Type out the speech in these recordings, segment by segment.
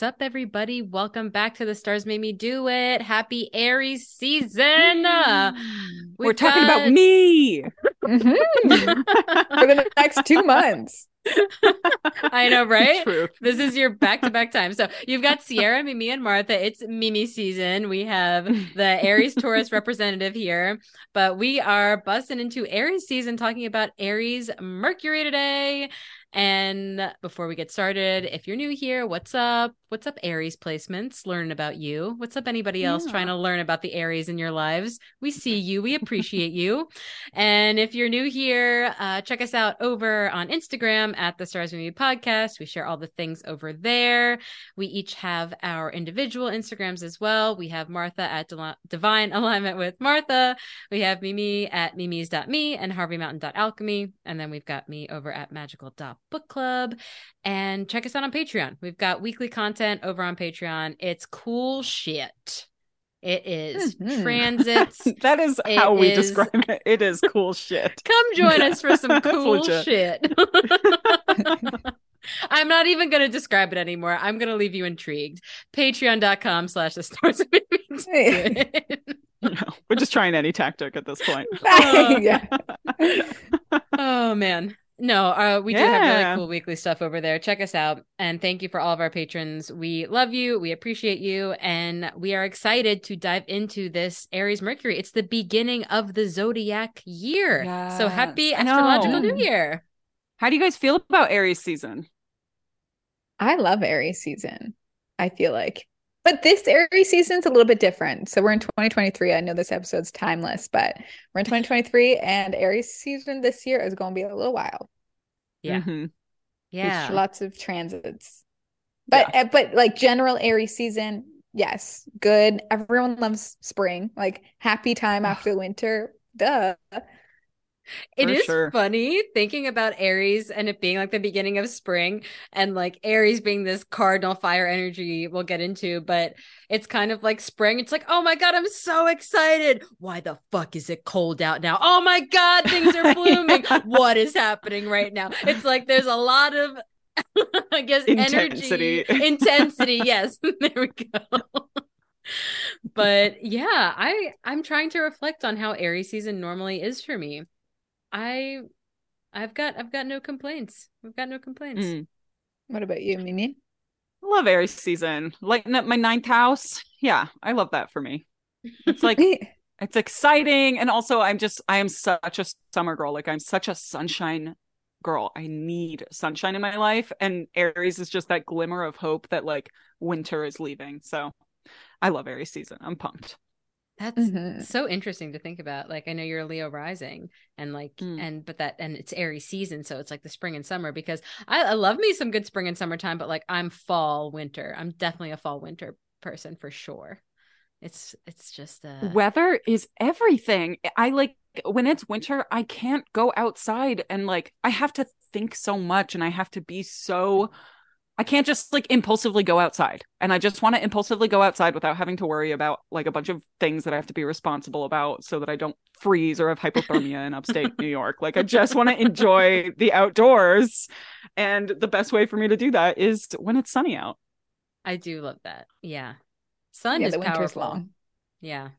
What's up, everybody? Welcome back to the Stars Made Me Do It. Happy Aries season. Uh, We're we've talking got- about me. Mhm. for the next two months. I know, right? True. This is your back to back time. So you've got Sierra, Mimi, and Martha. It's Mimi season. We have the Aries Taurus representative here, but we are busting into Aries season talking about Aries Mercury today. And before we get started, if you're new here, what's up? What's up, Aries placements? Learning about you. What's up, anybody else Yeah. trying to learn about the Aries in your lives? We see you, we appreciate you. And if you're new here, uh, check us out over on Instagram at the Stars Movie Podcast. We share all the things over there. We each have our individual Instagrams as well. We have Martha at Divine Alignment with Martha. We have Mimi at mimis.me and harveymountain.alchemy. And then we've got me over at magical.book club. And check us out on Patreon. We've got weekly content over on Patreon. It's cool shit. It is Mhm. transits. that is It how we is- describe it. It is cool shit. Come join us for some cool shit. I'm not even going to describe it anymore. I'm going to leave you intrigued. Patreon.com slash the stars. of. No, we're just trying any tactic at this point. yeah. oh, man. No, uh, we do have really cool weekly stuff over there. Check us out. And thank you for all of our patrons. We love you. We appreciate you. And we are excited to dive into this Aries Mercury. It's the beginning of the zodiac year. So happy Yes, I know. astrological new year. How do you guys feel about Aries season? I love Aries season, I feel like. But this Aries season's a little bit different. So we're in 2023. I know this episode's timeless, but we're in 2023 and Aries season this year is going to be a little wild. Yeah. Mhm. Yeah. Lots of transits. But uh, but like general Aries season, yes, good. Everyone loves spring. Like happy time after the winter. Duh. It For is sure. funny thinking about Aries and it being like the beginning of spring and like Aries being this cardinal fire energy we'll get into, but it's kind of like spring. It's like, oh my God, I'm so excited. Why the fuck is it cold out now? Oh my God, things are blooming. What is happening right now? It's like there's a lot of, I guess, Intensity. energy, intensity. Yes, there we go. but yeah, I I'm trying to reflect on how Aries season normally is for me. I I've got I've got no complaints. I've got no complaints. Mm. What about you, Mimi? I love Aries season. Lighten up my ninth house. Yeah, I love that for me. It's like it's exciting and also i'm just i am such a summer girl like i'm such a sunshine girl i need sunshine in my life and aries is just that glimmer of hope that like winter is leaving so i love aries season i'm pumped That's Mhm. so interesting to think about. Like I know you're a Leo rising and like Mm. and but that and it's Aries season, so it's like the spring and summer because I, I love me some good spring and summertime, but like I'm fall winter. I'm definitely a fall winter person for sure. It's it's just uh weather is everything i like when it's winter i can't go outside and like i have to think so much and i have to be so i can't just like impulsively go outside and i just want to impulsively go outside without having to worry about like a bunch of things that i have to be responsible about so that i don't freeze or have hypothermia in upstate new york like i just want to enjoy the outdoors and the best way for me to do that is when it's sunny out I do love that. Yeah. Sun yeah, is the winter's powerful. long. Yeah.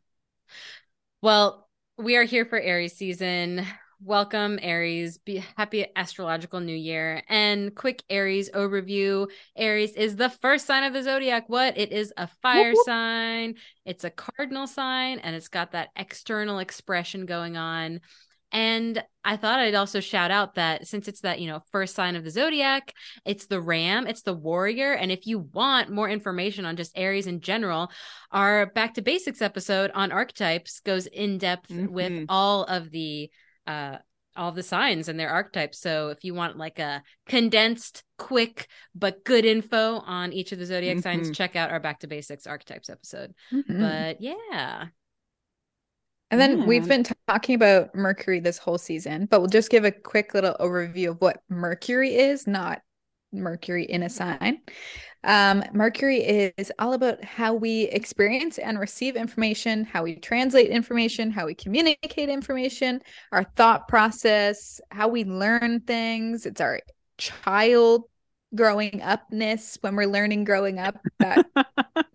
Well, we are here for Aries season. Welcome, Aries. Be happy astrological new year. And quick Aries overview. Aries is the first sign of the zodiac. What? It is a fire whoop. sign. It's a cardinal sign, and it's got that external expression going on. And I thought I'd also shout out that since it's that, you know, first sign of the zodiac, it's the ram, it's the warrior. And if you want more information on just Aries in general, our back to basics episode on archetypes goes in depth with Mhm. all of the uh all the signs and their archetypes. So if you want like a condensed, quick but good info on each of the zodiac signs, Mhm. check out our back to basics archetypes episode. Mhm. But yeah. And then we've Yeah. been talking about Mercury this whole season, but we'll just give a quick little overview of what Mercury is, not Mercury in a sign. Um, Mercury is all about how we experience and receive information, how we translate information, how we communicate information, our thought process, how we learn things. It's our child growing upness when we're learning growing up that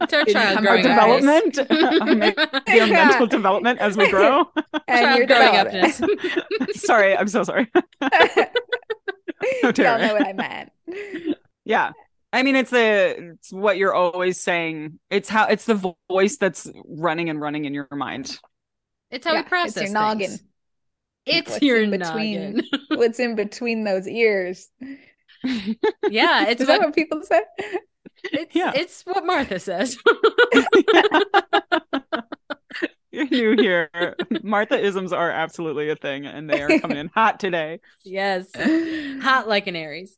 It's our child come Our out growing right. up. development, maybe our Yeah. mental development as we grow. and Child your growing development. upness. sorry, I'm so sorry. Y'all know what I meant. Yeah. I mean, it's the it's what you're always saying. It's how it's the voice that's running and running in your mind. It's how Yeah, we process it's your noggin. things. It's What's your in between? noggin. What's in between those ears? Yeah, it's Is that what what people say? it's Yeah. it's what Martha says. You're new here. Martha isms are absolutely a thing, and they are coming in hot today. yes. Hot like an Aries.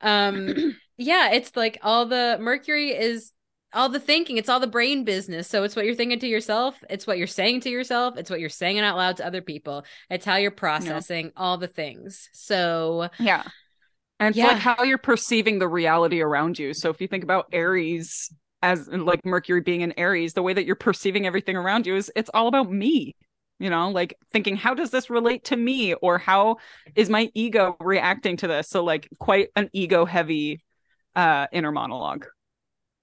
Um yeah, it's like all the Mercury is all the thinking, it's all the brain business. So it's what you're thinking to yourself, it's what you're saying to yourself, it's what you're saying out loud to other people. It's how you're processing all the things. So Yeah. And it's Yeah. like how you're perceiving the reality around you. So if you think about Aries as like Mercury being in Aries, the way that you're perceiving everything around you is it's all about me. You know, like thinking, how does this relate to me? Or how is my ego reacting to this? So like quite an ego heavy uh inner monologue.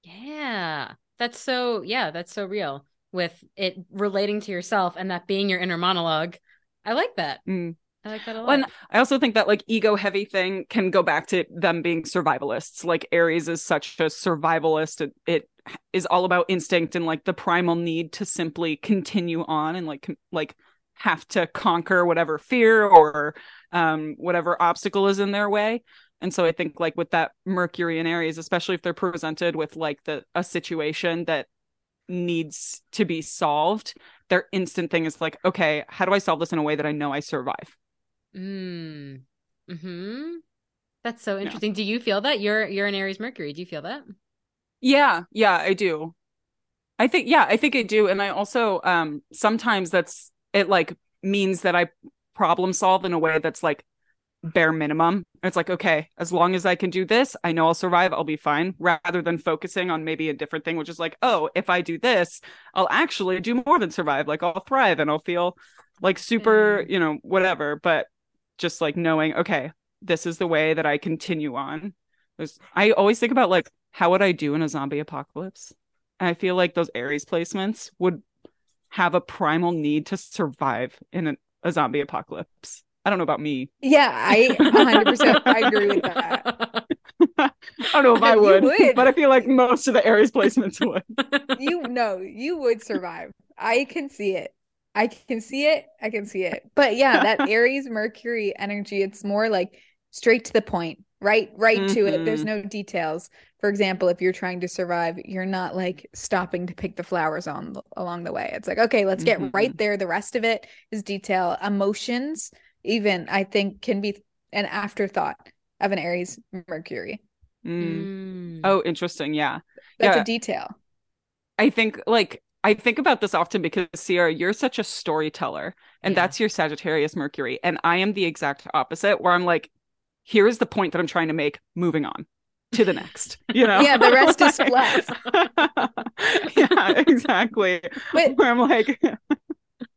Yeah. That's so yeah, that's so real with it relating to yourself and that being your inner monologue. I like that. Mm. I like that a lot. And I also think that like ego heavy thing can go back to them being survivalists. Like Aries is such a survivalist. It, it is all about instinct and like the primal need to simply continue on and like like have to conquer whatever fear or um whatever obstacle is in their way. And so I think like with that Mercury and Aries, especially if they're presented with like the a situation that needs to be solved, their instant thing is like, okay, how do I solve this in a way that I know I survive? Mm. Hmm. That's so interesting. Do you feel that you're you're an Aries Mercury? Do you feel that? Yeah, yeah, I do. I think yeah, I think I do. And I also um sometimes that's it like means that I problem solve in a way that's like bare minimum. It's like, okay, as long as I can do this, I know I'll survive, I'll be fine, rather than focusing on maybe a different thing, which is like, oh, if I do this, I'll actually do more than survive. Like I'll thrive and I'll feel like super, Mm. you know, whatever. But just like knowing, okay, this is the way that I continue on. There's, I always think about like, how would I do in a zombie apocalypse? And I feel like those Aries placements would have a primal need to survive in a, a zombie apocalypse. I don't know about me. Yeah, I 100% I agree with that. I don't know if I would, would. but I feel like most of the Aries placements would. You know, you would survive. I can see it. I can see it. I can see it. But yeah, that Aries Mercury energy, it's more like straight to the point, right? Right to it. There's Mhm. no details. For example, if you're trying to survive, you're not like stopping to pick the flowers on along the way. It's like, okay, let's get Mhm. right there. The rest of it is detail. Emotions, even I think, can be an afterthought of an Aries Mercury. Mm. Mm. Oh, interesting. Yeah. That's Yeah. a detail. I think like I think about this often because Sierra, you're such a storyteller, and Yeah. that's your Sagittarius Mercury, and I am the exact opposite, where I'm like, here is the point that I'm trying to make. Moving on to the next, you know. Yeah, the rest is Like- yeah, exactly. But Where I'm like,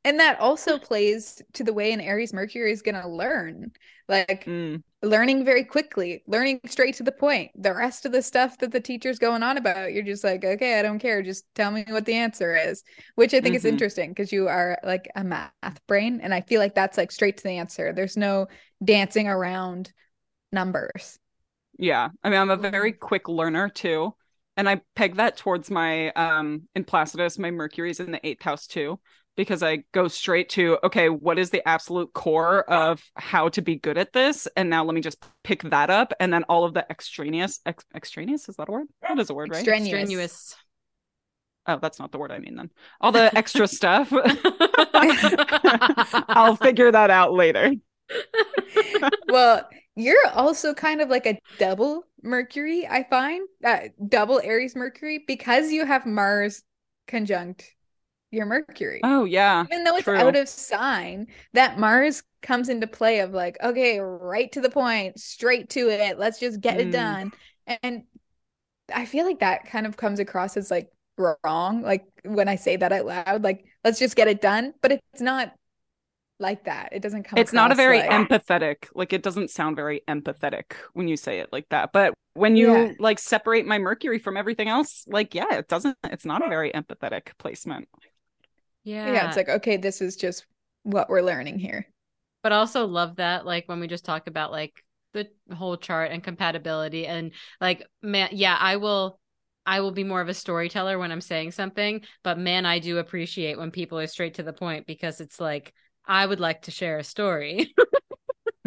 And that also plays to the way an Aries Mercury is going to learn. Like mm, learning very quickly, learning straight to the point. The rest of the stuff that the teacher's going on about, you're just like, okay, I don't care. Just tell me what the answer is, which I think is Mhm. interesting because you are like a math brain. And I feel like that's like straight to the answer. There's no dancing around numbers. yeah. I mean, I'm a very quick learner too, and I peg that towards my um in Placidus, my Mercury's in the eighth house too. Because I go straight to okay, what is the absolute core of how to be good at this, and now let me just pick that up, and then all of the extraneous, ex- extraneous is that a word? That is a word, right? Extraneous. Oh, that's not the word I mean then. All the extra stuff. I'll figure that out later. well, you're also kind of like a double Mercury, I find. Uh, double Aries Mercury because you have Mars conjunct your Mercury. Oh yeah. Even though it's true. out of sign, that Mars comes into play of like, okay, right to the point, straight to it. Let's just get Mm. it done. And I feel like that kind of comes across as like wrong. Like when I say that out loud, like, let's just get it done. But it's not like that. It doesn't come It's not a very like- empathetic. Like it doesn't sound very empathetic when you say it like that. But when you Yeah. like separate my Mercury from everything else, like yeah, it doesn't. It's not a very empathetic placement. Yeah. Yeah. it's like, okay, this is just what we're learning here. but also love that like when we just talk about like the whole chart and compatibility and like man yeah i will i will be more of a storyteller when i'm saying something but man i do appreciate when people are straight to the point because it's like i would like to share a story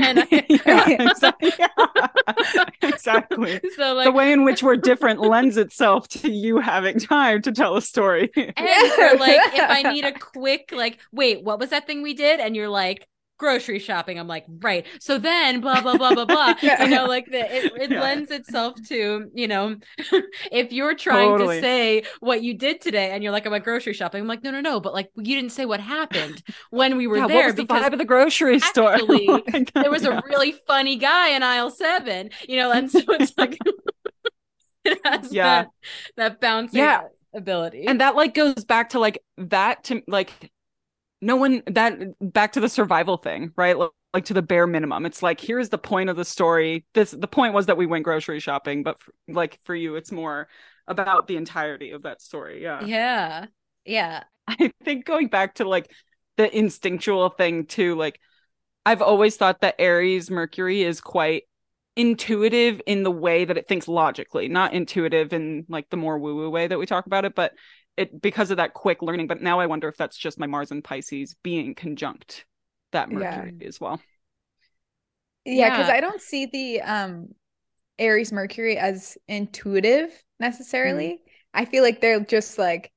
and I, yeah, exactly. Yeah. exactly. so like the way in which we're different lends itself to you having time to tell a story. and or like if i need a quick like wait what was that thing we did and you're like grocery shopping i'm like right so then blah blah blah blah blah you know like the, it, it Yeah. lends itself to you know if you're trying Totally. to say what you did today and you're like i went grocery shopping i'm like no no no but like you didn't say what happened when we were Yeah, there what the because vibe of the grocery store? actually, oh Like, there was yeah. a really funny guy in aisle seven you know and so it's like it has Yeah. that that bouncing Yeah. ability and that like goes back to like that to like no one that back to the survival thing right? Like, to the bare minimum. It's like here's the point of the story. This the point was that we went grocery shopping but like for you it's more about the entirety of that story. Yeah. Yeah. Yeah. I think going back to like the instinctual thing too, like I've always thought that Aries Mercury is quite intuitive in the way that it thinks logically, not intuitive in like the more woo-woo way that we talk about it, but it because of that quick learning. But now I wonder if that's just my Mars and Pisces being conjunct that Yeah. Mercury as well. Yeah, because Yeah. I don't see the um Aries Mercury as intuitive necessarily. I feel like they're just like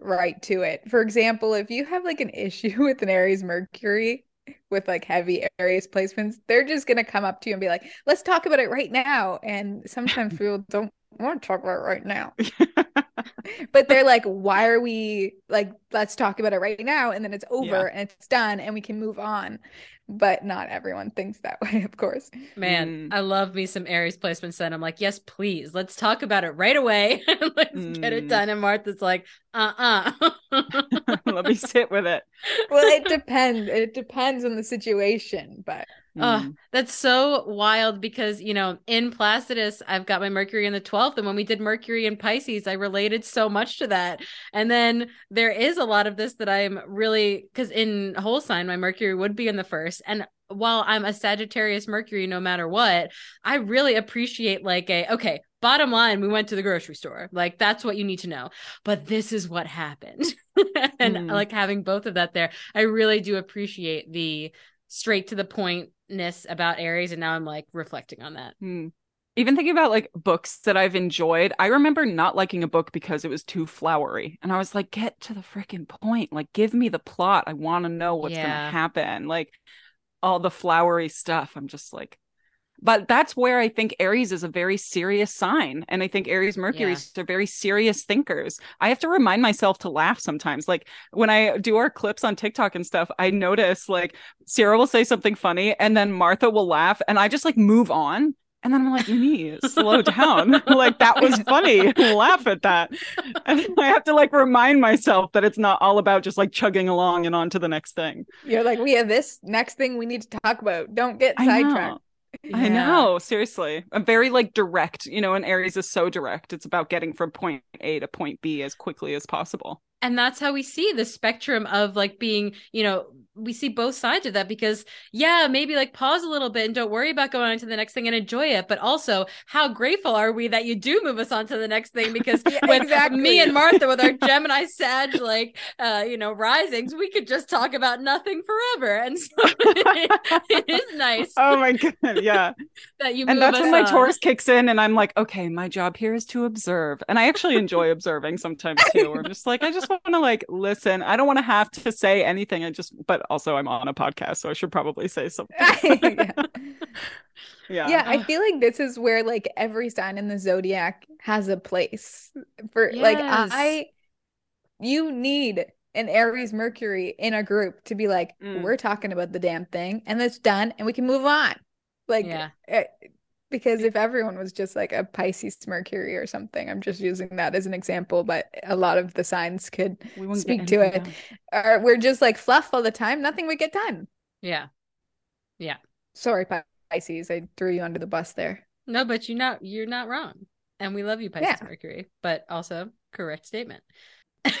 right to it. For example, if you have like an issue with an Aries Mercury with like heavy Aries placements, they're just gonna come up to you and be like, "Let's talk about it right now." And sometimes people don't want to talk about it right now. But they're like, "Why are we like let's talk about it right now?" And then it's over Yeah. and it's done and we can move on. But not everyone thinks that way, of course. Man, Mm. I love me some Aries placements. And I'm like, yes, please, let's talk about it right away. let's get it Mm. done. And Martha's like, uh uh Let me sit with it. Well, it depends. It depends on the situation, but Mm. That's so wild because, you know, in Placidus, I've got my Mercury in the 12th. And when we did Mercury in Pisces, I related so much to that. And then there is a lot of this that I'm really, because in whole sign, my Mercury would be in the first. And while I'm a Sagittarius Mercury, no matter what, I really appreciate like a, okay, bottom line, we went to the grocery store. Like that's what you need to know. But this is what happened. and Mm. like having both of that there, I really do appreciate the straight to the pointness about Aries. And now I'm like reflecting on that. Hmm. Even thinking about like books that I've enjoyed, I remember not liking a book because it was too flowery. And I was like, get to the freaking point. Like, give me the plot. I want to know what's going to happen. Like, all the flowery stuff. I'm just like, but that's where I think Aries is a very serious sign. And I think Aries Mercury's are very serious thinkers. I have to remind myself to laugh sometimes. Like when I do our clips on TikTok and stuff, I notice like Sarah will say something funny and then Martha will laugh and I just like move on. And then I'm like, me, slow down. like that was funny. Laugh at that. And I have to like remind myself that it's not all about just like chugging along and on to the next thing. you're like, we have this next thing we need to talk about. Don't get sidetracked. Know. I know, seriously. I'm very like direct, you know, and Aries is so direct. It's about getting from point A to point B as quickly as possible. And that's how we see the spectrum of like being you know we see both sides of that because yeah maybe like pause a little bit and don't worry about going on to the next thing and enjoy it but also how grateful are we that you do move us on to the next thing because Yeah, with exactly. me and martha with our gemini sag like uh you know risings we could just talk about nothing forever and so it is nice Oh my god, yeah. that you and that's when my. Taurus kicks in and I'm like, okay, my job here is to observe. And I actually enjoy observing sometimes too. I'm just like, I just want to like listen. I don't want to have to say anything. I just but also I'm on a podcast, so I should probably say something. yeah. yeah. yeah, I feel like this is where like every sign in the zodiac has a place. For like I you need an Aries Mercury in a group to be like, Mm. we're talking about the damn thing and it's done and we can move on. Like Yeah. eh, because if everyone was just like a Pisces Mercury or something, I'm just using that as an example, but a lot of the signs could speak to it. done. or we're just like fluff all the time, nothing would get done. yeah Yeah. Sorry, Pisces, I threw you under the bus there. No, but you're not you're not wrong. And we love you, Pisces Yeah. Mercury, but also correct statement.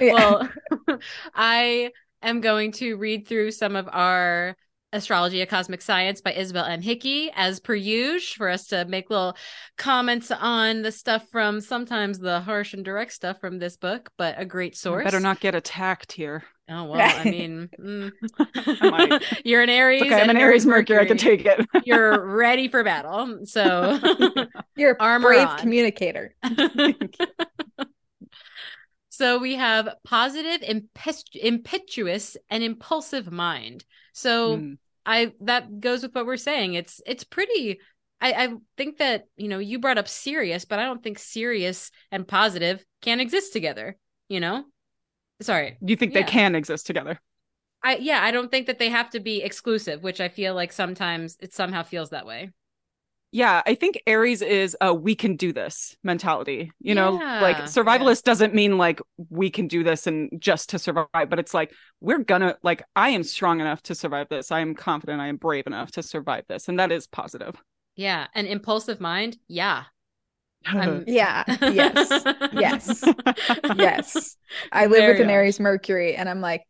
Well, I am going to read through some of our Astrology of Cosmic Science by Isabel M. Hickey, as per usual, for us to make little comments on the stuff from sometimes the harsh and direct stuff from this book, but a great I source. better not get attacked here. Oh well, I mean, mm. might. you're an Aries. It's okay, I'm an Aries Mercury. I can take it. You're ready for battle. So You're a Armor brave on. communicator. So we have positive, impes- impetuous, and impulsive mind. So Mm. I that goes with what we're saying. It's it's pretty. I, I think that you know you brought up serious, but I don't think serious and positive can exist together. You know, sorry. You think Yeah. they can exist together? I yeah, I don't think that they have to be exclusive, which I feel like sometimes it somehow feels that way. Yeah, I think Aries is a we can do this mentality. You know, like Yeah, survivalist doesn't mean like we can do this and just to survive, but it's like we're gonna like I am strong enough to survive this. I am confident, I am brave enough to survive this. And that is positive. Yeah, an impulsive mind. Yeah. I'm- Yeah. Yes. Yes. Yes. I live Very with an much. Aries Mercury and I'm like,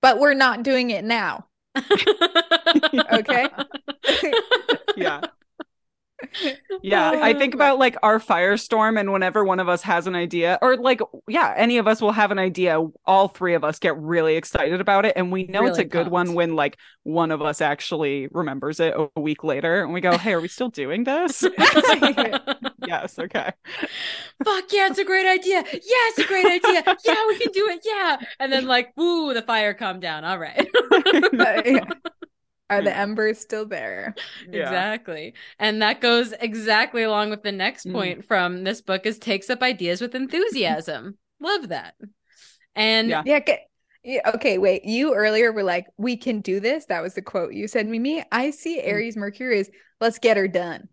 but we're not doing it now. Okay. yeah. Yeah, I oh think about like our firestorm, and whenever one of us has an idea, or like, yeah, any of us will have an idea, all three of us get really excited about it. And we know it's Really a good one when like one of us actually remembers it a week later and we go, hey, are we still doing this? yes, okay. Fuck yeah, it's a great idea. Yeah, it's a great idea. Yeah, we can do it. Yeah. And then like, woo, the fire calmed down. All right. Yeah. Are the embers still there? Yeah. Exactly. And that goes exactly along with the next Mm. point from this book is takes up ideas with enthusiasm. Love that. And Yeah. Yeah. Okay. Yeah, okay, wait. You earlier were like, we can do this. That was the quote you said, Mimi. I see Mm. Aries Mercury as let's get her done.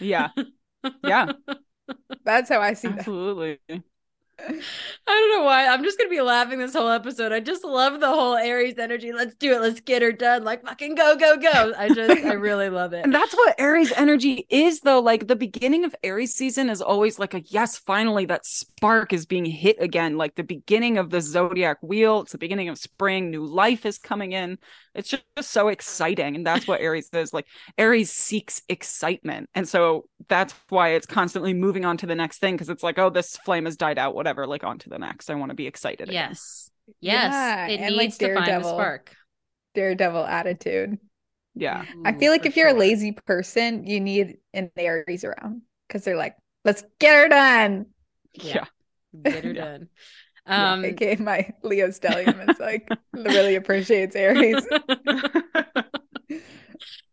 Yeah. Yeah. That's how I see that. I don't know why. I'm just gonna be laughing this whole episode. I just love the whole Aries energy. Let's do it. Let's get her done. Like fucking go, go, go. I just I really love it. And that's what Aries energy is, though. Like the beginning of Aries season is always like a yes, finally that spark is being hit again. Like the beginning of the zodiac wheel, it's the beginning of spring, new life is coming in. It's just, just so exciting. And that's what Aries is. Like Aries seeks excitement. And so that's why it's constantly moving on to the next thing because it's like, oh, this flame has died out, whatever, like on to the next. I want to be excited. again. Yes. Yes. Yeah, it and, like, to find the Daredevil. spark. Daredevil attitude. Yeah. I feel like if you're sure. a lazy person, you need an Aries around because they're like, let's get her done. Yeah. Get her Yeah. done. Yeah. Um aka my Leo stellium is like really appreciates Aries.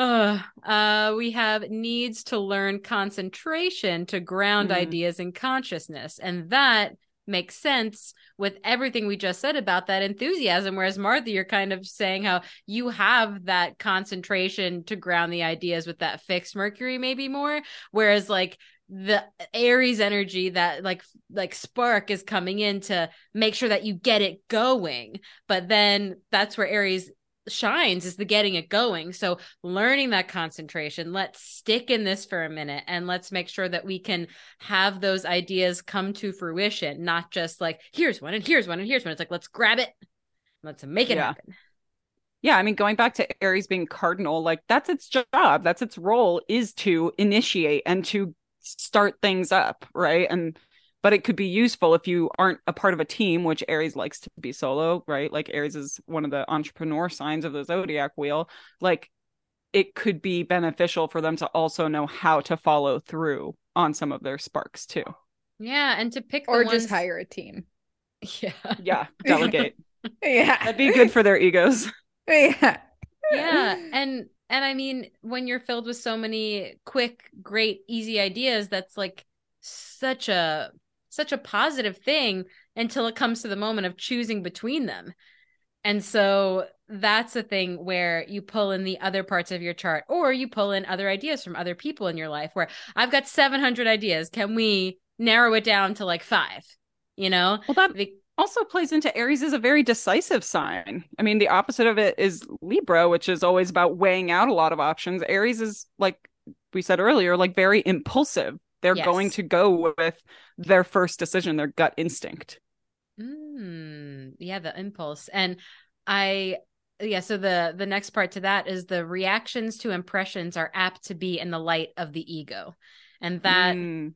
Uh, uh, we have needs to learn concentration to ground Mhm. ideas in consciousness. And that makes sense with everything we just said about that enthusiasm. Whereas, Martha, you're kind of saying how you have that concentration to ground the ideas with that fixed Mercury, maybe more. Whereas, like, the Aries energy that like like spark is coming in to make sure that you get it going but then that's where Aries shines is the getting it going. So learning that concentration, let's stick in this for a minute and let's make sure that we can have those ideas come to fruition, not just like here's one and here's one and here's one. It's like let's grab it. Let's make it Yeah. happen. Yeah, I mean, going back to Aries being cardinal, like that's its job, that's its role is to initiate and to start things up, right? And but it could be useful if you aren't a part of a team, which Aries likes to be solo, right? Like Aries is one of the entrepreneur signs of the zodiac wheel. Like it could be beneficial for them to also know how to follow through on some of their sparks too. Yeah, and to pick the or just ones- hire a team. Yeah. Yeah, delegate. Yeah. That'd be good for their egos. Yeah. yeah and and i mean when you're filled with so many quick great easy ideas that's like such a such a positive thing until it comes to the moment of choosing between them and so that's a thing where you pull in the other parts of your chart or you pull in other ideas from other people in your life where i've got 700 ideas can we narrow it down to like 5 you know Well, that The- also plays into Aries is a very decisive sign. I mean, the opposite of it is Libra, which is always about weighing out a lot of options. Aries is like we said earlier, like very impulsive. They're Yes. going to go with their first decision, their gut instinct. Mm, yeah, the impulse. And I yeah, so the the next part to that is the reactions to impressions are apt to be in the light of the ego. And that Mm,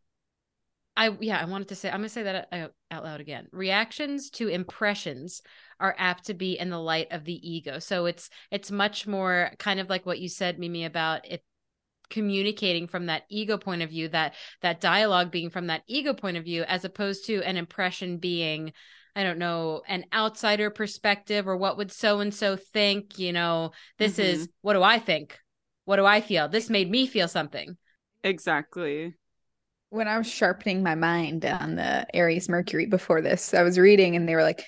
I yeah, I wanted to say I'm going to say that out, out loud again. Reactions to impressions are apt to be in the light of the ego. So it's it's much more kind of like what you said Mimi about it communicating from that ego point of view that that dialogue being from that ego point of view as opposed to an impression being I don't know, an outsider perspective or what would so and so think, you know, this is mm-hmm. what do I think? What do I feel? This made me feel something. exactly. when I was sharpening my mind on the Aries Mercury before this, I was reading and they were like,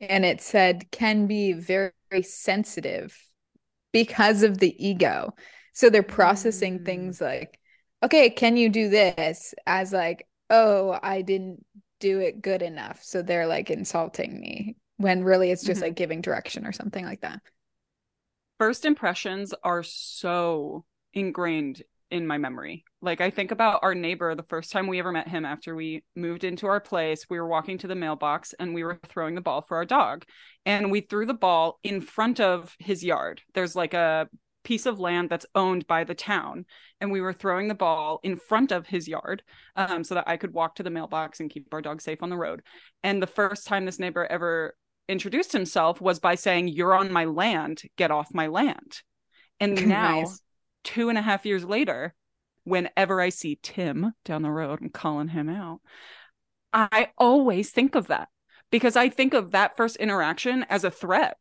and it said can be very, very sensitive because of the ego. So they're processing Mm. things like, okay, can you do this? As like, oh, I didn't do it good enough. So they're like insulting me when really it's just Mhm. like giving direction or something like that. First impressions are so ingrained in my memory. Like I think about our neighbor the first time we ever met him after we moved into our place, we were walking to the mailbox and we were throwing the ball for our dog. And we threw the ball in front of his yard. There's like a piece of land that's owned by the town. And we were throwing the ball in front of his yard um, so that i could walk to the mailbox and keep our dog safe on the road. And the first time this neighbor ever introduced himself was by saying you're on my land. Get off my land. And now Nice. two and a half years later whenever i see tim down the road i'm calling him out i always think of that. Because i think of that first interaction as a threat.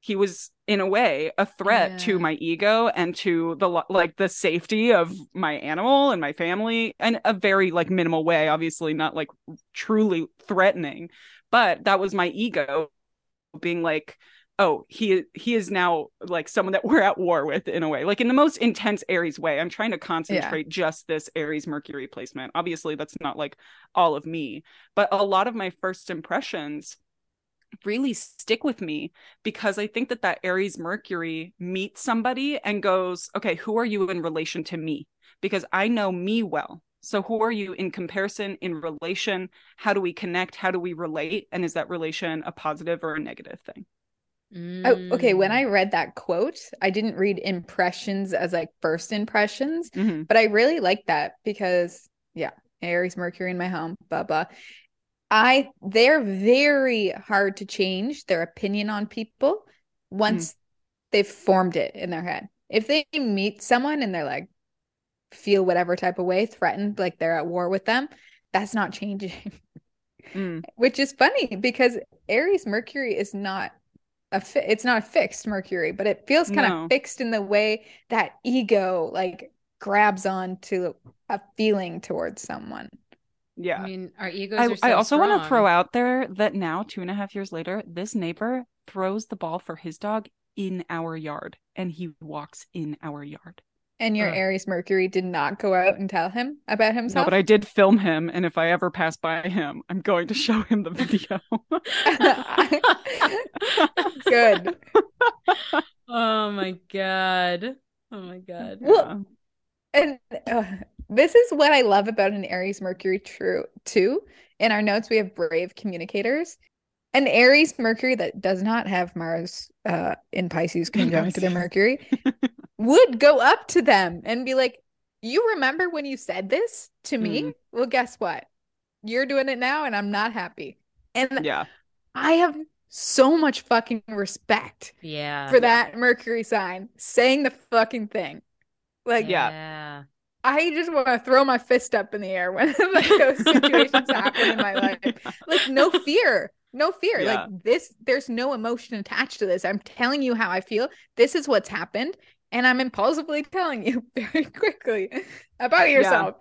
He was in a way a threat Yeah. to my ego and to the like the safety of my animal and my family in a very like minimal way obviously not like truly threatening. But that was my ego being like oh he he is now like someone that we're at war with in a way. Like in the most intense aries way. I'm trying to concentrate just this aries mercury placement. Obviously that's not like all of me. But a lot of my first impressions really stick with me because I think that that Aries Mercury meets somebody and goes, okay, who are you in relation to me? Because I know me well. So who are you in comparison, in relation? How do we connect? How do we relate? And is that relation a positive or a negative thing? Oh, okay. When Mm. I read that quote, I didn't read impressions as like first impressions, Mhm. but I really like that because, yeah, Aries, Mercury in my home, blah, blah. I, they're very hard to change their opinion on people once they've formed it in their head. If they meet someone and they're like, feel whatever type of way, threatened, like they're at war with them, that's not changing. Mm. which is funny because Aries Mercury is not a fi- it's not a fixed Mercury, but it feels kind No. of fixed in the way that ego like grabs on to a feeling towards someone. Yeah. I mean, our egos I, are so I also want to throw out there that now, two and a half years later, this neighbor throws the ball for his dog in our yard and he walks in our yard. And your Ugh. Aries Mercury did not go out and tell him about No, himself. but I did film him, and if I ever pass by him, I'm going to show him the video. Good. oh my god. Oh my god. Well, And uh, this is what I love about an Aries Mercury true too. In our notes, we have brave communicators. An Aries Mercury that does not have Mars uh, in Pisces conjunct to their Mercury would go up to them and be like, You remember when you said this to me? Mm. Well, guess what? You're doing it now, and I'm not happy. And yeah, I have so much fucking respect Yeah. for that Mercury sign saying the fucking thing. Like, Yeah. Yeah. I just want to throw my fist up in the air when like those situations happen in my life. Like no fear. No fear. Yeah. Like this there's no emotion attached to this. I'm telling you how I feel. This is what's happened and I'm impulsively telling you very quickly about yourself.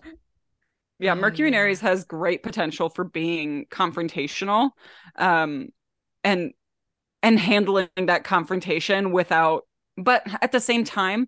yeah. Oh, Mercury and. Aries has great potential for being confrontational, um, and and handling that confrontation without, but at the same time,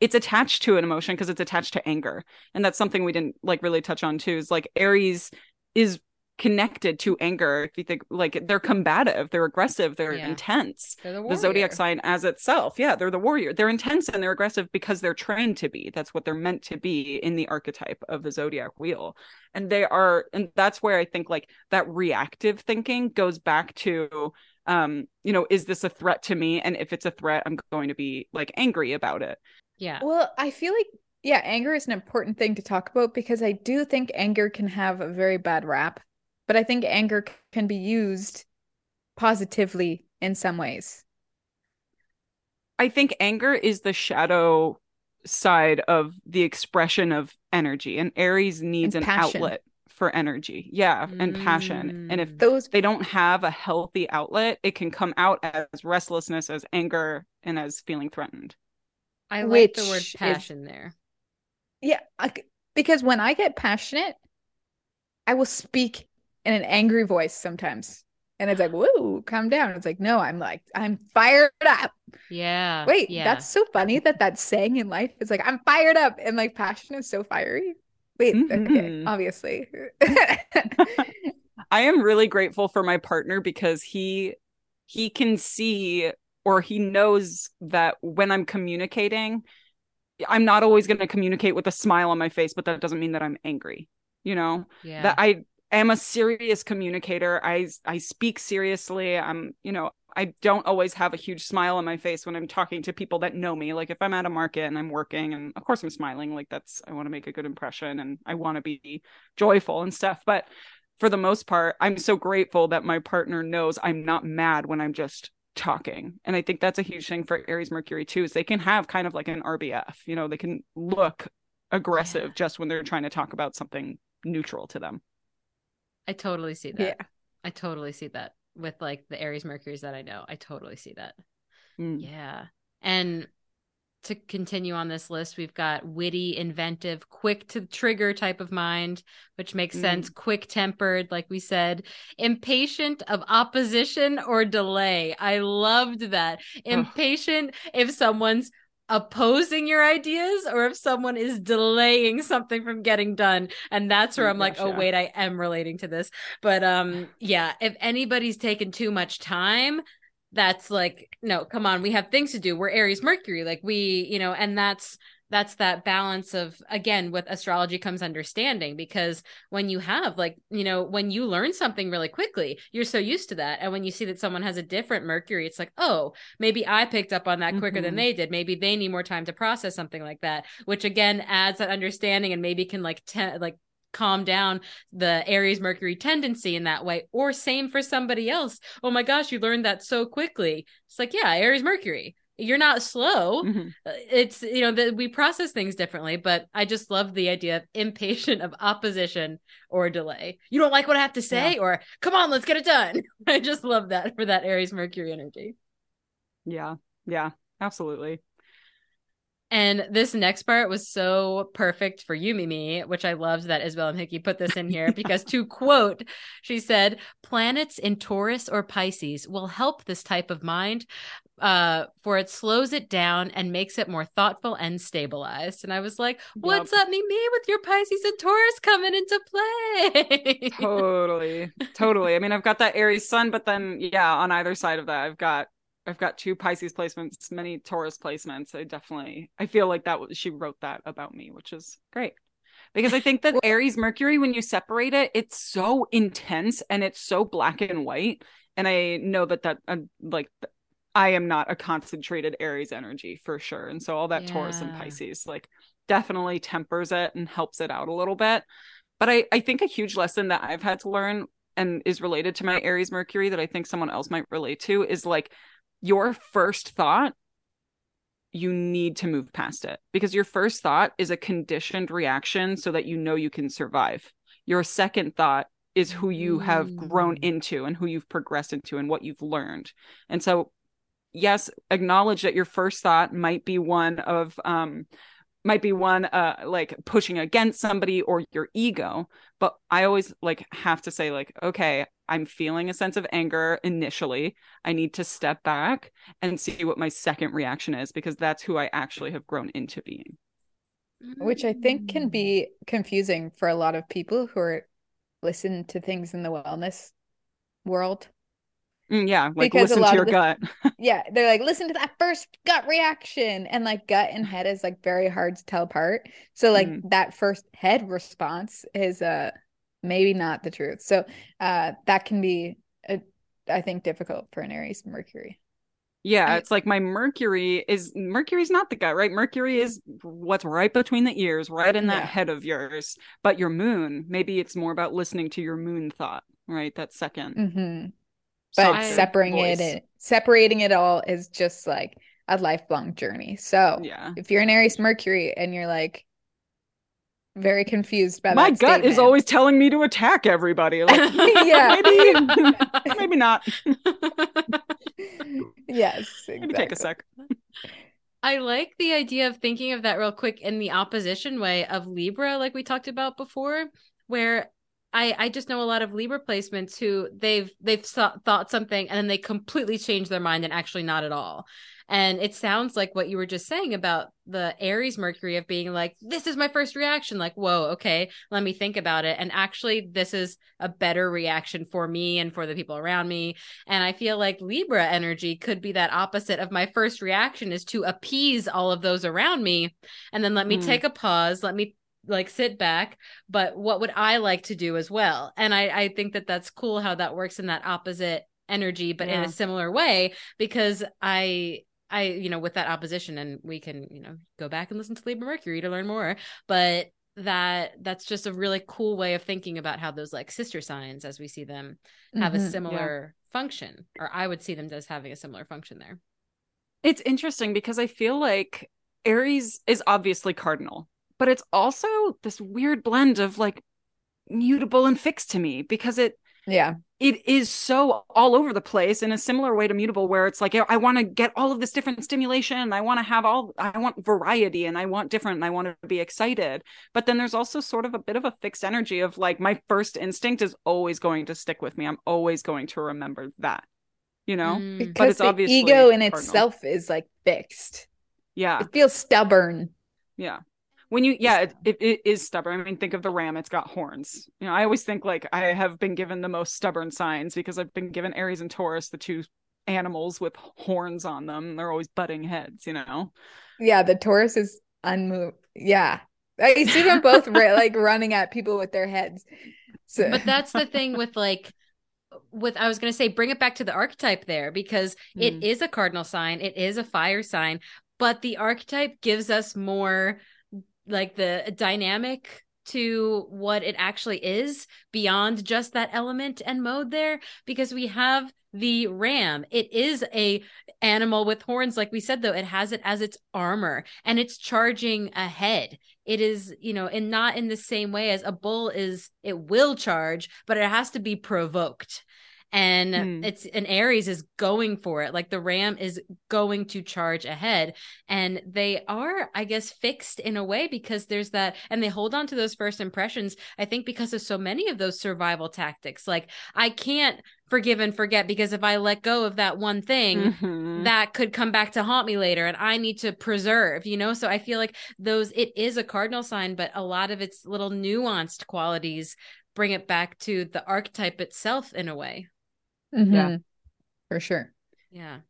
it's attached to an emotion because it's attached to anger, and that's something we didn't like really touch on too. Is like Aries is connected to anger. If you think like they're combative they're aggressive they're Yeah. intense. They're the, the zodiac sign as itself yeah they're the warrior. They're intense and they're aggressive because they're trained to be. That's what they're meant to be in the archetype of the zodiac wheel. And they are and that's where i think like that reactive thinking goes back to um you know is this a threat to me? And if it's a threat i'm going to be like angry about it Yeah. Well, I feel like, yeah, anger is an important thing to talk about because I do think anger can have a very bad rap, but I think anger c- can be used positively in some ways. I think anger is the shadow side of the expression of energy, and Aries needs And an passion. outlet for energy. Yeah, and passion. And if Mm. Those, they don't have a healthy outlet, it can come out as restlessness, as anger, and as feeling threatened. I like the word which is- passion there. yeah, I c because when I get passionate, I will speak in an angry voice sometimes. And it's like, whoa, calm down. It's like, no, I'm like, I'm fired up. Yeah. Wait, yeah. that's so funny that that's saying in life. It's like, I'm fired up. And like, passion is so fiery. Wait, okay, Mhm. obviously. I am really grateful for my partner because he he can see or he knows that when I'm communicating, I'm not always going to communicate with a smile on my face, but that doesn't mean that I'm angry. You know, yeah. that I am a serious communicator. I I speak seriously. I'm, you know, I don't always have a huge smile on my face when I'm talking to people that know me. Like if I'm at a market and I'm working and of course I'm smiling, like that's I want to make a good impression and I want to be joyful and stuff, but for the most part, I'm so grateful that my partner knows I'm not mad when I'm just talking. And I think that's a huge thing for Aries Mercury too, is they can have kind of like an RBF, you know, they can look aggressive Yeah. just when they're trying to talk about something neutral to them. I totally see that. yeah. I totally see that with like the Aries Mercuries that I know. I totally see that. Mm. Yeah. And to continue on this list, we've got witty, inventive, quick to trigger type of mind, which makes Mm. sense. Quick tempered, like we said, impatient of opposition or delay. I loved that. Impatient if someone's opposing your ideas or if someone is delaying something from getting done and that's where Oh, i'm like oh wait i am relating to this but um yeah if anybody's taken too much time that's like no come on we have things to do. We're aries mercury like we you know and that's that's that balance of again with astrology comes understanding because when you have like you know when you learn something really quickly you're so used to that. And when you see that someone has a different mercury it's like oh maybe i picked up on that quicker than Mhm. they did. Maybe they need more time to process something like that which again adds that understanding and maybe can like te- like calm down the Aries Mercury tendency in that way. Or same for somebody else. Oh my gosh, you learned that so quickly. It's like, yeah, Aries Mercury. You're not slow. Mhm. Uh, It's you know that we process things differently, but I just love the idea of impatient of opposition or delay. You don't like what I have to say, or come on, let's get it done. I just love that for that Aries Mercury energy. Yeah. Yeah. Absolutely. And this next part was so perfect for you, Mimi, which I loved that Isabel M. Hickey put this in here because to quote, she said, planets in Taurus or Pisces will help this type of mind, uh, for it slows it down and makes it more thoughtful and stabilized. And I was like, what's up, Mimi, with your Pisces and Taurus coming into play? totally totally i mean i've got that aries sun but then yeah on either side of that i've got i've got two pisces placements many taurus placements. I definitely i feel like that was she wrote that about me which is great. Because i think that Well- aries mercury when you separate it it's so intense and it's so black and white. And i know that that uh, like i am not a concentrated aries energy for sure. And so all that taurus and pisces like definitely tempers it and helps it out a little bit. But I, I think a huge lesson that I've had to learn and is related to my Aries Mercury that I think someone else might relate to is like your first thought, you need to move past it because your first thought is a conditioned reaction so that you know you can survive. Your second thought is who you have grown Mm. into and who you've progressed into and what you've learned. And so, yes, acknowledge that your first thought might be one of, um, might be one uh like pushing against somebody or your ego but i always like have to say like okay i'm feeling a sense of anger initially i need to step back and see what my second reaction is because that's who i actually have grown into being which I think Mm. can be confusing for a lot of people who are listen to things in the wellness world. Mm, yeah, like Because a listen lot to your the- gut. Yeah, they're like listen to that first gut reaction and like gut and head is like very hard to tell apart. So like Mm. that first head response is uh maybe not the truth. So uh that can be uh, I think difficult for an Aries Mercury. Yeah, I- it's like my Mercury is Mercury's not the gut, right? Mercury is what's right between the ears, right in that Yeah. head of yours. But your moon, maybe it's more about listening to your moon thought, right? That 2nd hmm But softer separating voice. it separating it all is just like a lifelong journey. So Yeah. if you're an Aries Mercury and you're like very confused by My that gut is always telling me to attack everybody. Like, Yeah. maybe, maybe not. yes, Maybe take a sec. I like the idea of thinking of that real quick in the opposition way of Libra, like we talked about before, where I I just know a lot of Libra placements who they've they've thought something and then they completely change their mind and actually not at all. And it sounds like what you were just saying about the Aries Mercury of being like, this is my first reaction. Like, whoa, okay, let me think about it. And actually, this is a better reaction for me and for the people around me. And I feel like Libra energy could be that opposite of my first reaction is to appease all of those around me. And then let me Hmm. take a pause, let me like sit back. But what would I like to do as well? And I, I think that that's cool how that works in that opposite energy, but in a similar way, because I. I, you know, with that opposition, and we can, you know, go back and listen to Libra Mercury to learn more. But that that's just a really cool way of thinking about how those like sister signs, as we see them, have a Mhm. similar function, or I would see them as having a similar function there. It's interesting because I feel like Aries is obviously cardinal, but it's also this weird blend of like mutable and fixed to me because it Yeah. it is so all over the place in a similar way to mutable where it's like i want to get all of this different stimulation i want to have all i want variety and i want different and i want to be excited but then there's also sort of a bit of a fixed energy of like my first instinct is always going to stick with me i'm always going to remember that you know Mm. Because it's the obviously ego in cardinal. itself is like fixed. yeah It feels stubborn. Yeah. When you, yeah, it, it, it is stubborn. I mean, think of the ram, it's got horns. You know, I always think like I have been given the most stubborn signs because I've been given Aries and Taurus, the two animals with horns on them. They're always butting heads, you know? Yeah, the Taurus is unmoved. Yeah. I see them both ra- like running at people with their heads. So but that's the thing with like with I was going to say bring it back to the archetype there because it Mm. is a cardinal sign, it is a fire sign, but the archetype gives us more like the dynamic to what it actually is beyond just that element and mode there because we have the ram. It is a animal with horns like we said though it has it as its armor and it's charging ahead. It is you know and not in the same way as a bull is it will charge but it has to be provoked and Hmm. it's an aries is going for it. Like the ram is going to charge ahead. And they are i guess fixed in a way because there's that and they hold on to those first impressions i think because of so many of those survival tactics. Like i can't forgive and forget because if i let go of that one thing Mhm. that could come back to haunt me later and i need to preserve you know? So i feel like those it is a cardinal sign but a lot of its little nuanced qualities bring it back to the archetype itself in a way Mhm. for sure. yeah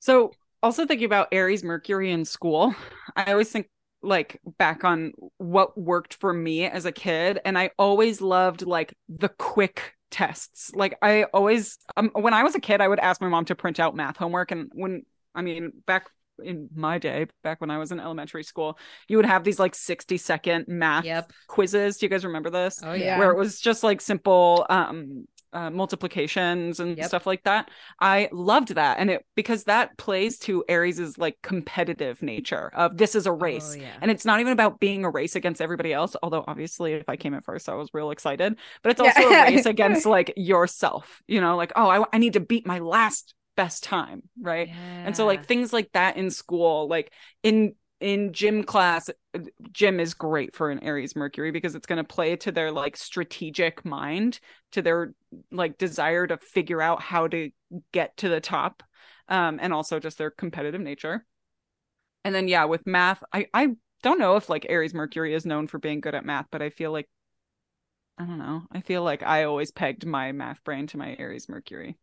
So, also thinking about Aries Mercury in school, I always think like back on what worked for me as a kid, and I always loved like the quick tests. Like I always, um, when I was a kid, I would ask my mom to print out math homework, and when I mean back in my day, back when I was in elementary school, you would have these like sixty second math yep quizzes. Do you guys remember this? oh Yeah. yeah where it was just like simple um uh, multiplications and Yep. stuff like that. I loved that, and it because that plays to Aries's like competitive nature of this is a race, oh, yeah and it's not even about being a race against everybody else. Although obviously, if I came in first, I was real excited. But it's also Yeah. a race against like yourself. You know, like oh, I, I need to beat my last best time, right? And so like things like that in school, like in in gym class, gym is great for an Aries Mercury because it's going to play to their like strategic mind, to their like desire to figure out how to get to the top, um, and also just their competitive nature. And then yeah, with math, I I don't know if like Aries Mercury is known for being good at math, but I feel like I don't know. I feel like I always pegged my math brain to my Aries Mercury.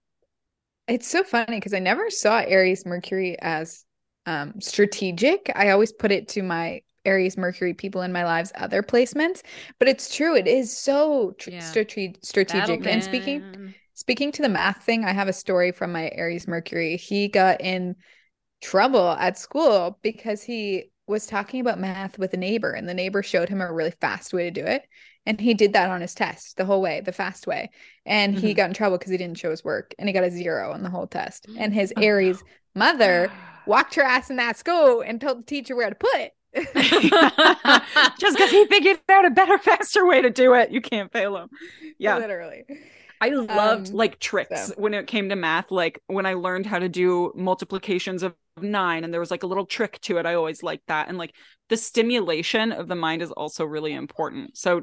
It's so funny because I never saw Aries Mercury as um strategic. I always put it to my Aries Mercury people in my lives other placements, but it's true. It is so tr- Yeah. strate- strategic. And speaking speaking to the math thing, I have a story from my Aries Mercury. He got in trouble at school because he was talking about math with a neighbor, and the neighbor showed him a really fast way to do it. And he did that on his test the whole way, the fast way. And he Mhm. got in trouble because he didn't show his work and he got a zero on the whole test. And his Oh, Aries mother walked her ass in that school and told the teacher where to put it. Just because he figured out a better, faster way to do it, you can't fail him. Yeah. Literally. I loved Um, like tricks so. when it came to math. Like when I learned how to do multiplications of nine and there was like a little trick to it. I always liked that. And like the stimulation of the mind is also really important. So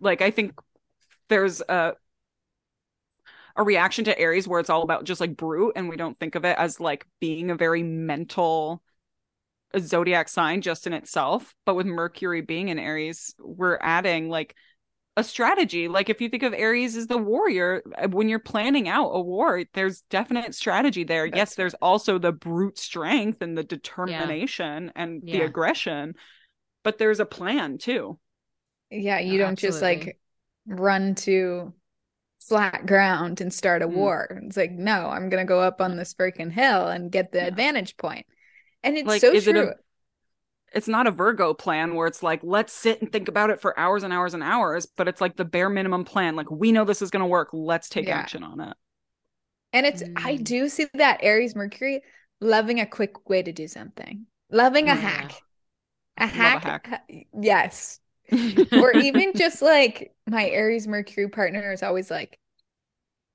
like I think there's a a reaction to Aries where it's all about just like brute and we don't think of it as like being a very mental zodiac sign just in itself. But with Mercury being in Aries, we're adding like a strategy. Like if you think of Aries as the warrior, uh, when you're planning out a war, there's definite strategy there. That's yes, there's also the brute strength and the determination and the Yeah. aggression, but there's a plan too. Yeah, you No, don't just like run to flat ground and start a Mm. war. It's like, no, I'm gonna go up on this freaking hill and get the Yeah. advantage point. And it's Like, so is it a- true. It's not a Virgo plan where it's like, let's sit and think about it for hours and hours and hours, but it's like the bare minimum plan. Like, we know this is going to work. Let's take Yeah. action on it. And it's I Mm. do see that Aries Mercury loving a quick way to do something. Loving a Mm. hack. A Love a hack. hack. Yes. or even just like my Aries Mercury partner is always like,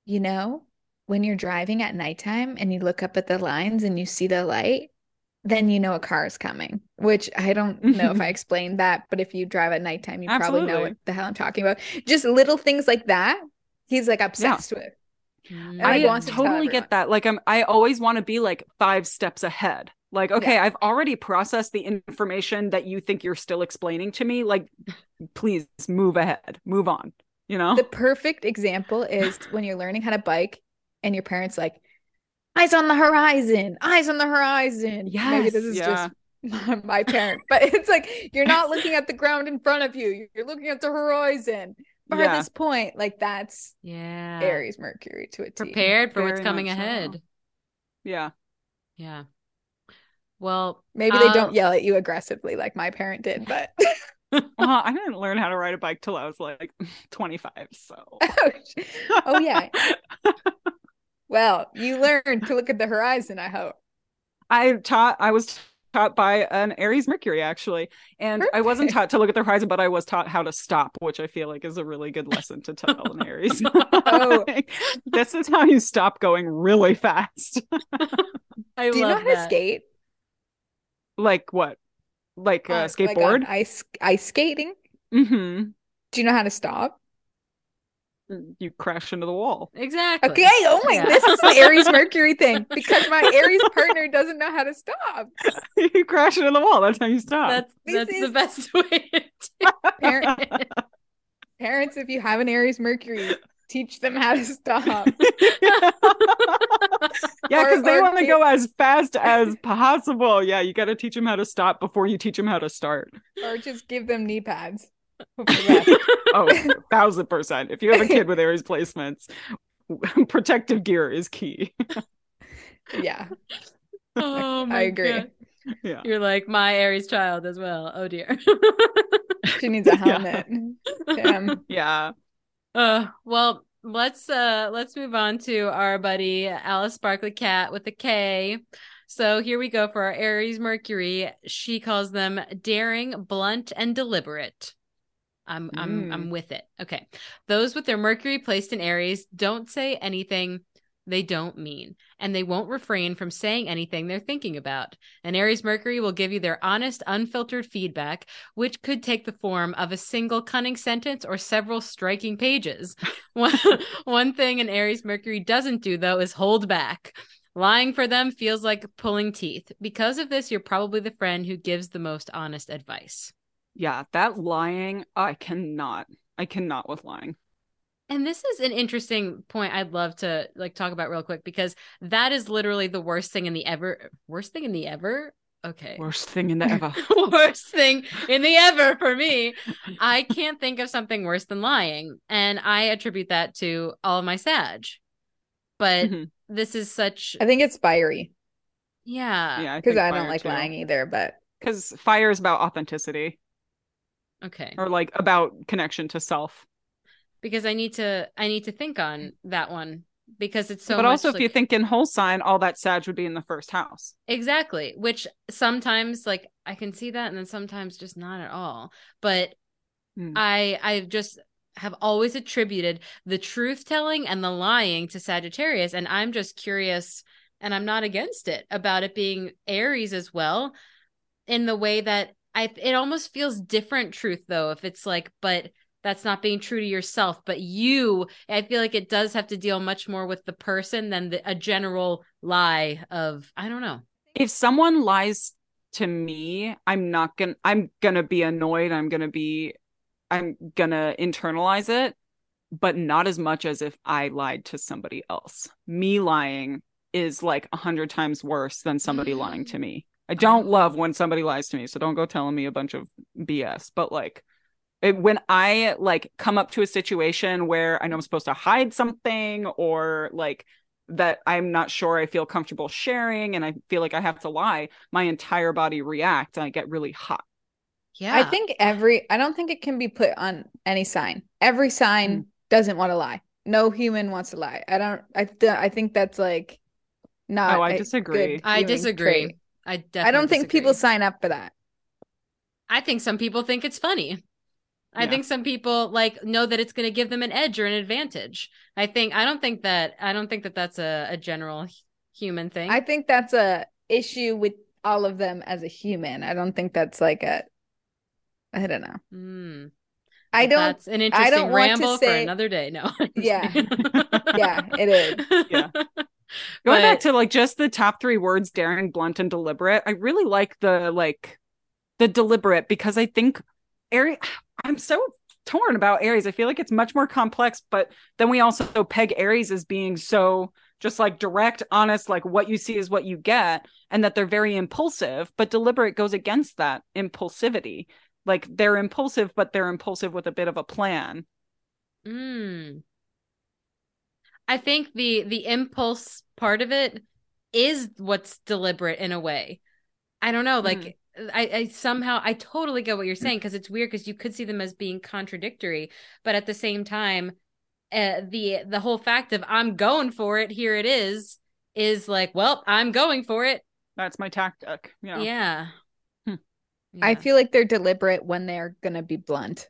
you know, when you're driving at nighttime and you look up at the lines and you see the light, then you know a car is coming. Which I don't know if I explained that, but if you drive at nighttime, you probably know what the hell I'm talking about. Just little things like that. He's like obsessed with. Mm. like, I wants totally everyone. get that. Like I'm I always want to be like five steps ahead. Like, okay, Yeah. I've already processed the information that you think you're still explaining to me. Like, please move ahead. Move on. You know? The perfect example is when you're learning how to bike and your parents like, eyes on the horizon, eyes on the horizon. Maybe this is yeah. just my, my parent, but it's like you're not looking at the ground in front of you. You're looking at the horizon. By Yeah. this point, like that's yeah. Aries Mercury to a T. Prepared for what's coming much so. ahead. yeah. Yeah. Well, Maybe they uh, don't yell at you aggressively like my parent did, but Well, I didn't learn how to ride a bike till I was like 25. So oh yeah. Well, you learned to look at the horizon, I hope. I taught I was taught by an Aries Mercury actually. And I wasn't taught to look at the horizon, but I was taught how to stop, which I feel like is a really good lesson to tell an Aries. Oh. This is how you stop going really fast. I Do you know love how to skate? Like what? Like a Uh, like on skateboard? ice ice skating? mm-hmm. Do you know how to stop? You crash into the wall. Exactly. Okay, oh my, Yeah. this is the Aries Mercury thing because my Aries partner doesn't know how to stop. you crash into the wall. That's how you stop. That's This that's the best way to do Parent, it. parents, if you have an Aries Mercury, teach them how to stop. yeah, because they want to go as fast as possible. Yeah, you got to teach them how to stop before you teach them how to start. Or just give them knee pads. Hope for the best. Oh, thousand percent. If you have a kid with Aries placements, protective gear is key. yeah, oh my I agree. God. Yeah. You're like my Aries child as well. Oh dear. She needs a Yeah. helmet. Damn. Yeah. Uh, well, let's uh let's move on to our buddy Alice Sparkly Kat with a K. So here we go for our Aries Mercury. She calls them daring, blunt, and deliberate. I'm I'm Mm. I'm with it. Okay. Those with their Mercury placed in Aries don't say anything they don't mean, and they won't refrain from saying anything they're thinking about. An Aries Mercury will give you their honest, unfiltered feedback, which could take the form of a single cunning sentence or several striking pages. one, one thing an Aries Mercury doesn't do, though, is hold back. Lying for them feels like pulling teeth. Because of this, you're probably the friend who gives the most honest advice. Yeah. That lying, I cannot. I cannot with lying. And this is an interesting point I'd love to like talk about real quick because that is literally the worst thing in the ever worst thing in the ever. Okay. Worst thing in the ever. worst thing in the ever for me. I can't think of something worse than lying. And I attribute that to all of my Sag. But Mhm. this is such I think it's fiery yeah. Yeah, because I, don't like lying either. But Because fire is about authenticity Okay. or like about connection to self. Because I need to I need to think on that one because it's so but also, if like- you think in whole sign, all that Sag would be in the first house. Exactly. Which sometimes like I can see that and then sometimes just not at all. But Hmm. I I just have always attributed the truth telling and the lying to Sagittarius and I'm just curious and I'm not against it about it being Aries as well in the way that I it almost feels different truth though if it's like but that's not being true to yourself but you I feel like it does have to deal much more with the person than the, a general lie of I don't know. If someone lies to me, I'm not gonna. I'm gonna be annoyed. I'm gonna be. I'm gonna internalize it, but not as much as if I lied to somebody else. Me lying is like a hundred times worse than somebody lying to mm. me. I don't love when somebody lies to me, so don't go telling me a bunch of BS. But like, it, when I like come up to a situation where I know I'm supposed to hide something or like that I'm not sure I feel comfortable sharing and I feel like I have to lie, my entire body reacts and I get really hot. Yeah. I think every I don't think it can be put on any sign. Every sign Hmm. doesn't want to lie. No human wants to lie. I don't. I th- I think that's like not. Oh, I a disagree. good I disagree. trait. I definitely I don't think people sign up for that. I think some people think it's funny. I Yeah. think some people like know that it's going to give them an edge or an advantage. I think I don't think that I don't think that that's a, a general human thing. I think that's a issue with all of them as a human. I don't think that's like a. I don't know. Hmm. I don't. That's an interesting I don't want to ramble for say- another day. No. Yeah. Yeah, it is. Yeah. Going back to like just the top three words, daring, blunt, and deliberate. I really like the like the deliberate because I think Aries. I'm so torn about Aries. I feel like it's much more complex, but then we also peg Aries as being so just like direct, honest, like what you see is what you get, and that they're very impulsive. But deliberate goes against that impulsivity. Like they're impulsive, but they're impulsive with a bit of a plan. Mm. I think the the impulse part of it is what's deliberate in a way. I don't know, like I, I somehow I totally get what you're saying because it's weird because you could see them as being contradictory, but at the same time, uh, the the whole fact of I'm going for it, here it is, is like, well, I'm going for it. That's my tactic. Yeah. Yeah. Hmm. I feel like they're deliberate when they're gonna be blunt.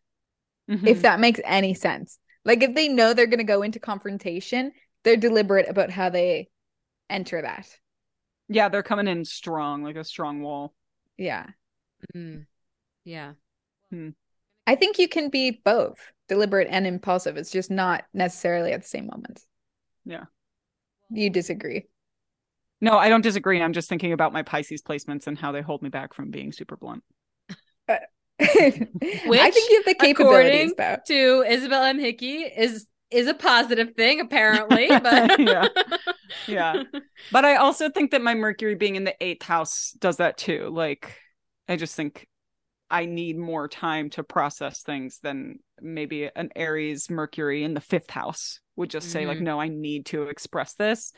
Mhm. If that makes any sense. Like if they know they're gonna go into confrontation, they're deliberate about how they enter that. yeah, they're coming in strong, like a strong wall. Yeah. Mm. Yeah. I think you can be both deliberate and impulsive. It's just not necessarily at the same moments. Yeah. You disagree. No, I don't disagree. I'm just thinking about my Pisces placements and how they hold me back from being super blunt. I think you have the capabilities according though. to Isabel M. Hickey is is a positive thing apparently, but Yeah. Yeah. But I also think that my Mercury being in the eighth house does that too. Like, I just think I need more time to process things than maybe an Aries Mercury in the fifth house would just say, like, Mhm. no, I need to express this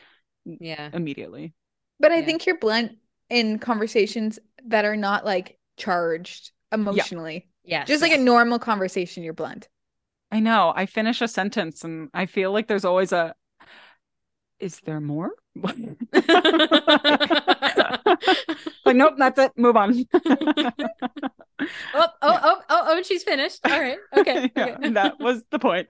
yeah. immediately. But I Yeah. think you're blunt in conversations that are not like charged emotionally. Yes. Just like a normal conversation, you're blunt. I know. I finish a sentence and I feel like there's always a is there more? like, nope, that's it. Move on. Oh, oh, oh, oh, oh, she's finished. All right. Okay. Yeah, okay. that was the point.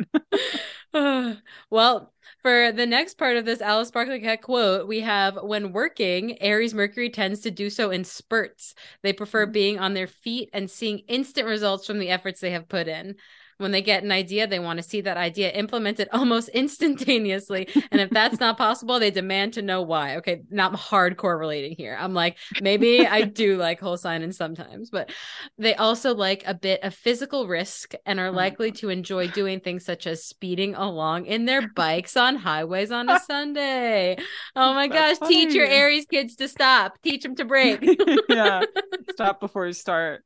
well, for the next part of this Alice Sparkly Kat quote, we have when working, Aries Mercury tends to do so in spurts. They prefer Mhm. being on their feet and seeing instant results from the efforts they have put in. When they get an idea, they want to see that idea implemented almost instantaneously. And if that's not possible, they demand to know why. Okay, not hardcore relating here. I'm like, maybe I do like whole sign and sometimes, but they also like a bit of physical risk and are Oh likely to enjoy doing things such as speeding along in their bikes on highways on a Sunday. Oh my That's gosh, teach your. Aries kids to stop. Teach them to brake. yeah. Stop before you start.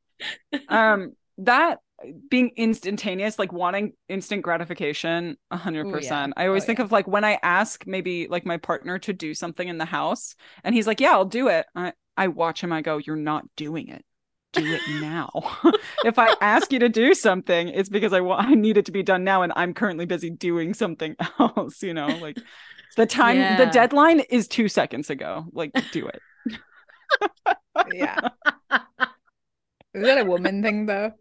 Um, that being instantaneous, like wanting instant gratification, a hundred percent. yeah. I oh, always Oh, think yeah. of like when I ask maybe like my partner to do something in the house, and he's like, "Yeah, I'll do it." I I watch him. I go, "You're not doing it. Do it now." if I ask you to do something, it's because I want I need it to be done now, and I'm currently busy doing something else. You know, like the time, the deadline is two seconds ago. Like, do it. Yeah. Is that a woman thing though?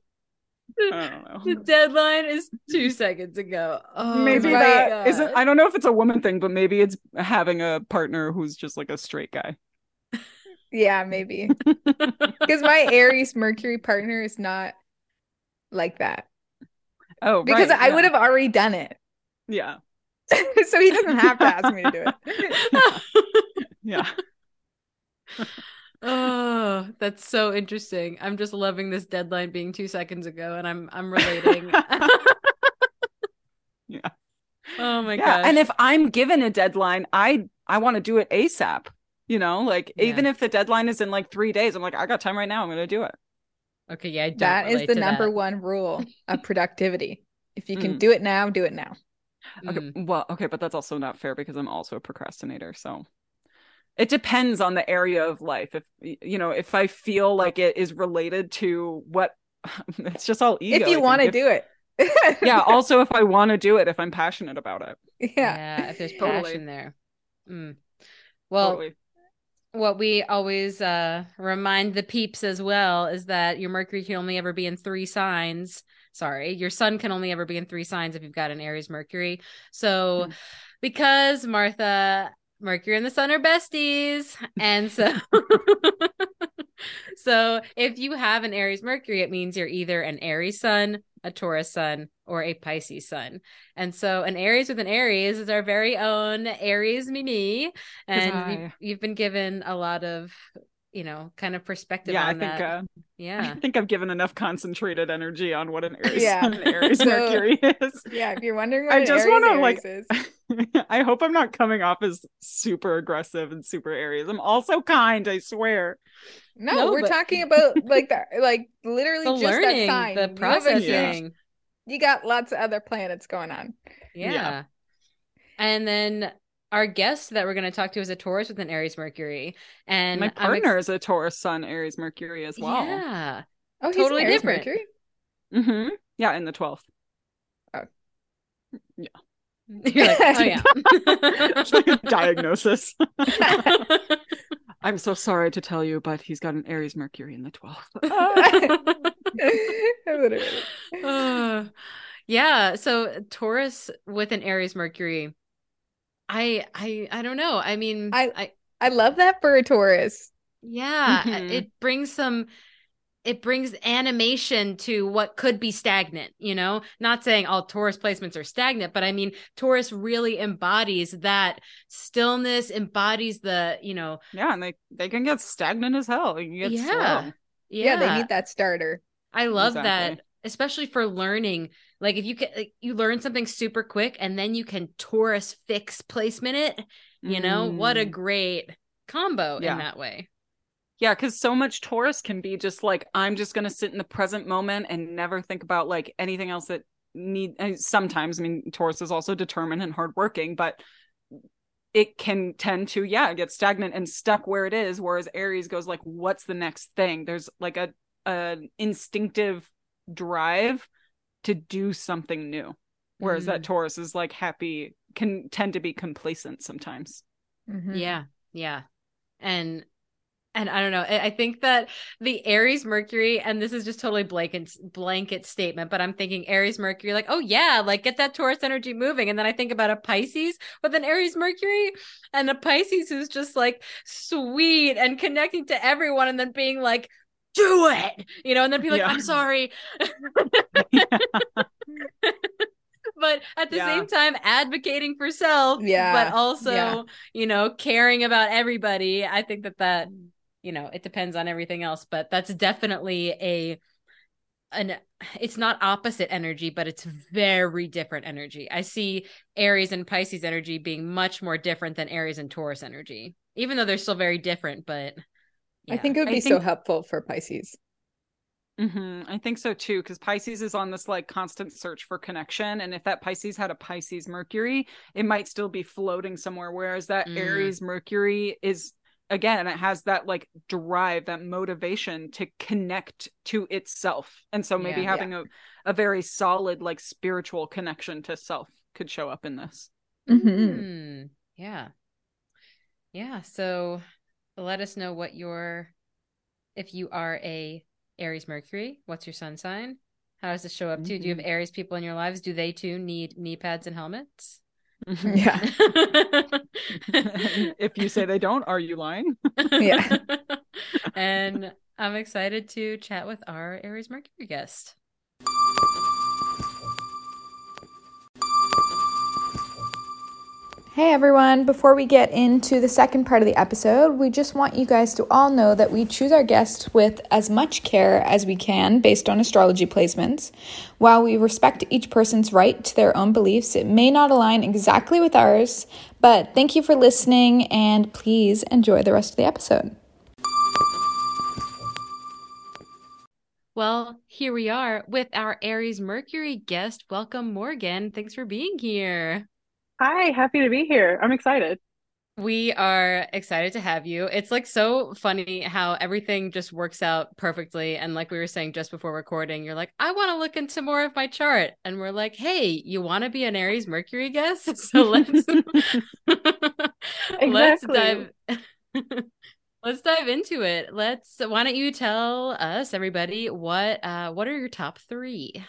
I don't know. the deadline is two seconds ago. Oh, maybe that isn't i don't know if it's a woman thing but maybe it's having a partner who's just like a straight guy Yeah, maybe. Because my Aries Mercury partner is not like that. oh Because right, I yeah. would have already done it. yeah so he doesn't have to ask me to do it. yeah oh, that's so interesting. I'm just loving this deadline being two seconds ago, and I'm I'm relating. yeah oh my yeah gosh! and if i'm given a deadline i i want to do it asap you know like Yeah. even if the deadline is in like three days i'm like i got time right now i'm gonna do it okay, yeah, I don't That is the to number that. one rule of productivity. If you can Mm. do it now, do it now. okay Mm. well okay but that's also not fair because i'm also a procrastinator so it depends on the area of life if you know if i feel like it is related to what it's just all ego if you want to do it. yeah also if i want to do it if i'm passionate about it Yeah. yeah, if there's Totally. passion there. Mm. Well, totally what we always uh remind the peeps as well is that your mercury can only ever be in three signs sorry your sun can only ever be in three signs if you've got an aries mercury so Hmm. because martha mercury and the sun are besties and so so if you have an aries mercury it means you're either an aries sun a taurus sun or a pisces sun and so an aries with an aries is our very own aries mimi and Huzzah. you've, you've been given a lot of you know kind of perspective yeah on i think that uh, yeah i think i've given enough concentrated energy on what an aries Yeah. an aries So- mercury is Yeah. If you're wondering what I an just wanna, like- Aries is. i hope i'm not coming off as super aggressive and super aries i'm also kind i swear No, No, we're but- talking about like that, like literally the just learning that sign. the You have processing huge- You got lots of other planets going on. yeah. Yeah. and then our guest that we're going to talk to is a taurus with an aries mercury and my I'm partner ex- is a taurus sun aries mercury as well yeah Oh, he's Totally an Aries different. Mercury. hmm yeah in the 12th you're like oh yeah it's like a diagnosis i'm so sorry to tell you but he's got an aries mercury in the 12th Literally. Uh, yeah so taurus with an aries mercury i i i don't know i mean I- i I love that for a Taurus. yeah Mhm. it brings some it brings animation to what could be stagnant you know not saying all taurus placements are stagnant but i mean taurus really embodies that stillness embodies the you know yeah and they they can get stagnant as hell they get Yeah. slow Yeah, they need that starter. I love Exactly. that, especially for learning. Like if you can, like, you learn something super quick, and then you can Taurus fix placement it. You know what a Mm. great combo Yeah. in that way. Yeah, because so much Taurus can be just like I'm just gonna sit in the present moment and never think about like anything else that need. Sometimes, I mean, Taurus is also determined and hardworking, but it can tend to yeah get stagnant and stuck where it is. Whereas Aries goes like, what's the next thing? There's like a an instinctive drive to do something new. Whereas Mm. that Taurus is like happy, can tend to be complacent sometimes. Mhm. Yeah, yeah, and and I don't know. I think that the Aries Mercury, and this is just totally blanket blanket statement, but I'm thinking Aries Mercury, like, oh yeah, like get that Taurus energy moving, and then I think about a Pisces with an Aries Mercury, and a Pisces who's just like sweet and connecting to everyone, and then being like do it, you know, and then be like, Yeah. I'm sorry. but at the Yeah. same time advocating for self Yeah, but also yeah. you know caring about everybody i think that that you know it depends on everything else but that's definitely a an it's not opposite energy but it's very different energy i see aries and pisces energy being much more different than aries and taurus energy even though they're still very different but I think it would I be so helpful for Pisces. hmm I think so too, because Pisces is on this like constant search for connection. And if that Pisces had a Pisces Mercury, it might still be floating somewhere. Whereas that Mm. Aries Mercury is, again, it has that like drive, that motivation to connect to itself. And so maybe Yeah. having a, a very solid, like spiritual connection to self could show up in this. Mhm. Hmm. Yeah. Yeah. So let us know what your, if you are a Aries Mercury, what's your sun sign? How does this show up too? Do you have Aries people in your lives? Do they too need knee pads and helmets? Mm-hmm. Yeah. if you say they don't, are you lying? Yeah. and I'm excited to chat with our Aries Mercury guest. Hey everyone, before we get into the second part of the episode, we just want you guys to all know that we choose our guests with as much care as we can based on astrology placements. While we respect each person's right to their own beliefs, it may not align exactly with ours, but thank you for listening and please enjoy the rest of the episode. Well, here we are with our Aries Mercury guest. Welcome, Morgan. Thanks for being here. Hi, happy to be here. I'm excited. We are excited to have you. It's like so funny how everything just works out perfectly. And like we were saying just before recording, you're like, I want to look into more of my chart. And we're like, hey, you want to be an Aries Mercury guest? So let's let's dive let's dive into it. Let's why don't you tell us, everybody, what uh what are your top three?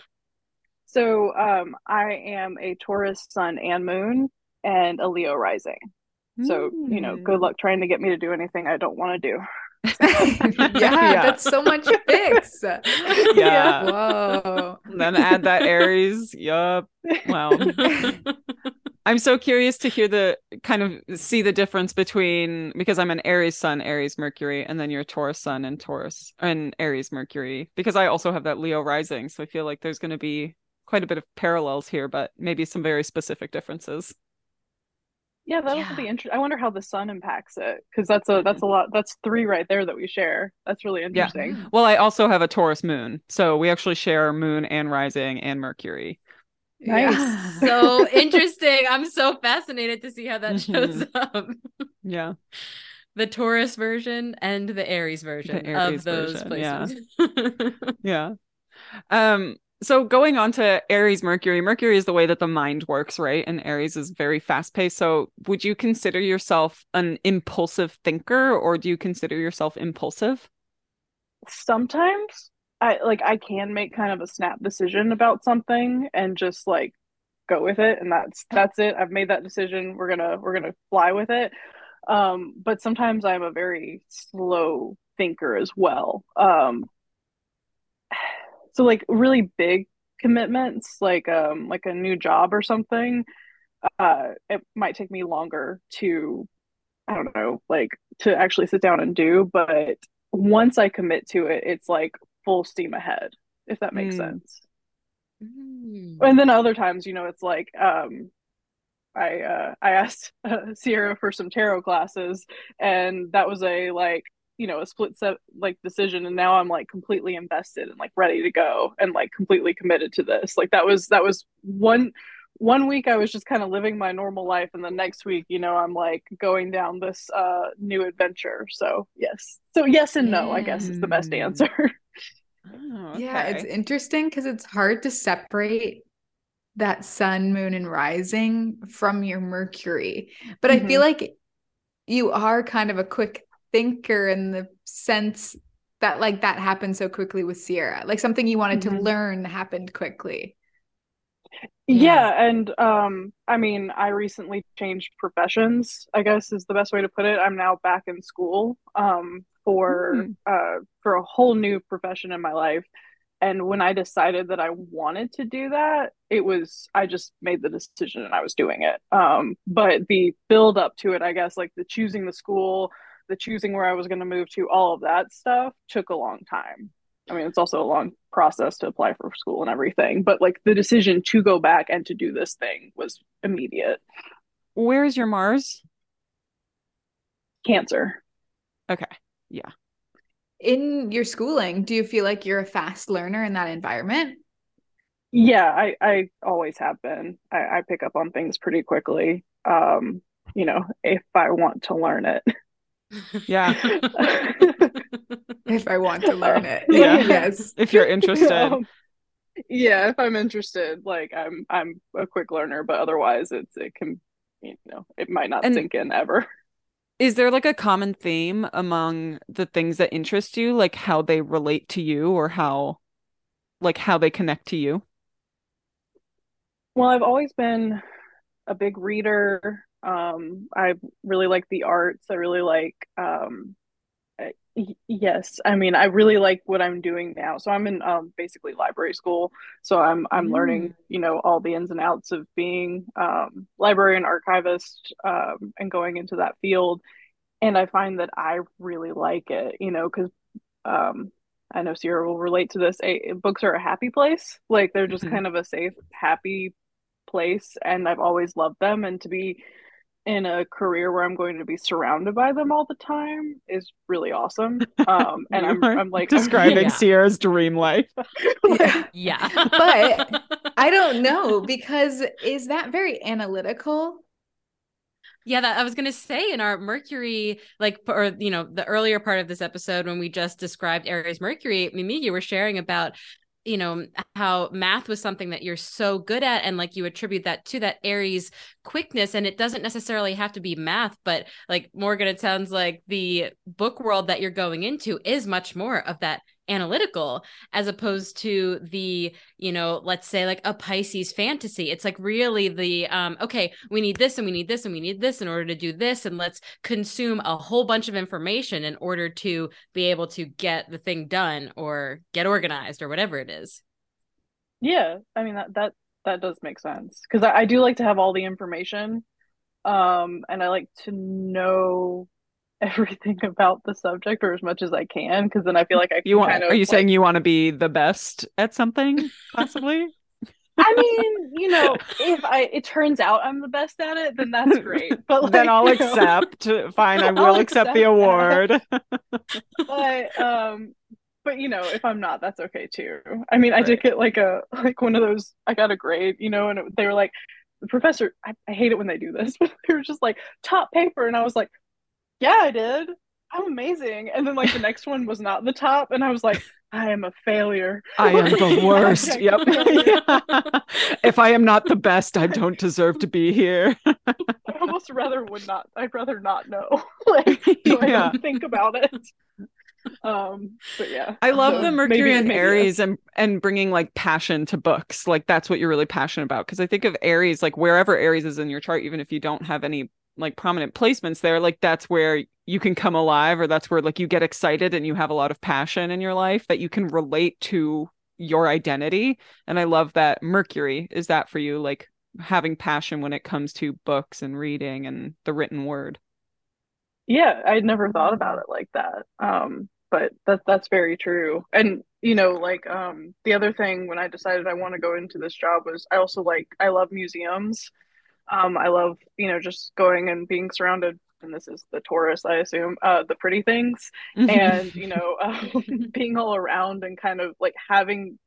So, um, I am a Taurus sun and moon and a Leo rising. So, you know, good luck trying to get me to do anything I don't want to do. yeah, Yeah. that's so much fix. Yeah. Whoa. Then add that Aries. Yup. Wow. I'm so curious to hear the kind of see the difference between because I'm an Aries sun, Aries Mercury, and then your Taurus sun and Taurus and Aries Mercury. Because I also have that Leo rising, so I feel like there's going to be quite a bit of parallels here, but maybe some very specific differences. Yeah, that'll Yeah. be interesting. I wonder how the sun impacts it because that's a that's a lot. That's three right there that we share. That's really interesting. Well, I also have a Taurus moon, so we actually share moon and rising and Mercury. Nice. so interesting. I'm so fascinated to see how that shows Mhm. up. Yeah. the Taurus version and the Aries version Aries of those version, yeah. Yeah. Um so going on to Aries Mercury, Mercury is the way that the mind works, right? And Aries is very fast paced. So would you consider yourself an impulsive thinker or do you consider yourself impulsive? Sometimes I like I can make kind of a snap decision about something and just like go with it and that's that's it. I've made that decision. We're gonna we're gonna fly with it. Um, but sometimes I'm a very slow thinker as well. Um, so like really big commitments, like um like a new job or something, uh, it might take me longer to I don't know, like to actually sit down and do, but once I commit to it, it's like full steam ahead, if that makes Mm. sense. Mm. And then other times, you know, it's like um I uh I asked uh, Sierra for some tarot classes and that was a like you know a split set like decision and now I'm like completely invested and like ready to go and like completely committed to this. Like that was that was one one week I was just kind of living my normal life and the next week, you know, I'm like going down this uh new adventure. So, yes. So yes and no, I guess is the best Mm. answer. Oh, Yeah, it's interesting because it's hard to separate that sun, moon, and rising from your Mercury. But I feel like you are kind of a quick thinker in the sense that like that happened so quickly with Sierra. Like something you wanted to Mhm. learn happened quickly. Yeah, and um, I mean, I recently changed professions, I guess is the best way to put it. I'm now back in school um for Hmm. uh for a whole new profession in my life. And when I decided that I wanted to do that, it was I just made the decision and I was doing it. Um, but the build up to it, I guess, like the choosing the school, the choosing where I was going to move to, all of that stuff took a long time. I mean, it's also a long process to apply for school and everything, but like the decision to go back and to do this thing was immediate. Where is your Mars? Cancer. Okay. Yeah. In your schooling, do you feel like you're a fast learner in that environment? Yeah, I, I always have been. I, I pick up on things pretty quickly. Um, you know, if I want to learn it. Yeah. If I want to learn it. Yeah. Yes. If you're interested. Um, yeah, if I'm interested, like I'm I'm a quick learner, but otherwise it's it can you know, it might not And- sink in ever. Is there like a common theme among the things that interest you, like how they relate to you or how like how they connect to you? Well, I've always been a big reader. Um, I really like the arts. I really like um uh, yes, I mean I really like what I'm doing now. So I'm in um basically library school. So I'm I'm learning, you know, all the ins and outs of being um librarian, archivist, um and going into that field. And I find that I really like it, you know, because um I know Sierra will relate to this. A, books are a happy place. Like they're just Mhm. kind of a safe, happy place, and I've always loved them. And to be in a career where I'm going to be surrounded by them all the time is really awesome. Um, and I'm, I'm like describing Yeah. Sierra's dream life. Yeah. yeah. But I don't know because is that very analytical? Yeah, that I was gonna say in our Mercury, like, or you know, the earlier part of this episode when we just described Aries Mercury, Mimí, you were sharing about, you know, how math was something that you're so good at, and like you attribute that to that Aries quickness, and it doesn't necessarily have to be math, but like Morgan, it sounds like the book world that you're going into is much more of that analytical as opposed to the you know let's say like a pisces fantasy. It's like really the um okay we need this and we need this and we need this in order to do this and let's consume a whole bunch of information in order to be able to get the thing done or get organized or whatever it is. Yeah, I mean that that that does make sense because I, I do like to have all the information, um, and I like to know everything about the subject or as much as I can because then I feel like I You want kind of are you like, saying you want to be the best at something, possibly? I mean, you know, if I it turns out I'm the best at it, then that's great. But like, then I'll you know, accept. Fine, I will I'll accept accept the award. but um but you know if i'm not that's okay too i mean i did get like a like one of those i got a grade you know and it, they were like the professor I, I hate it when they do this but they were just like top paper and i was like yeah i did i'm amazing and then like the next one was not the top and i was like i am a failure I am the worst. Yep. if I am not the best, I don't deserve to be here. i almost rather would not i'd rather not know like so i Yeah. think about it um but yeah I love So the Mercury and Aries and and bringing like passion to books. Like that's what you're really passionate about. Because I think of Aries, like wherever Aries is in your chart, even if you don't have any like prominent placements there, like that's where you can come alive, or that's where like you get excited and you have a lot of passion in your life that you can relate to your identity. And I love that Mercury is that for you, like having passion when it comes to books and reading and the written word. Yeah, I'd never thought about it like that. Um, but that that's very true. And you know, like um the other thing when I decided I want to go into this job was I also like I love museums. Um, I love, you know, just going and being surrounded, and this is the Taurus, I assume, uh, the pretty things, and you know, um, being all around and kind of like having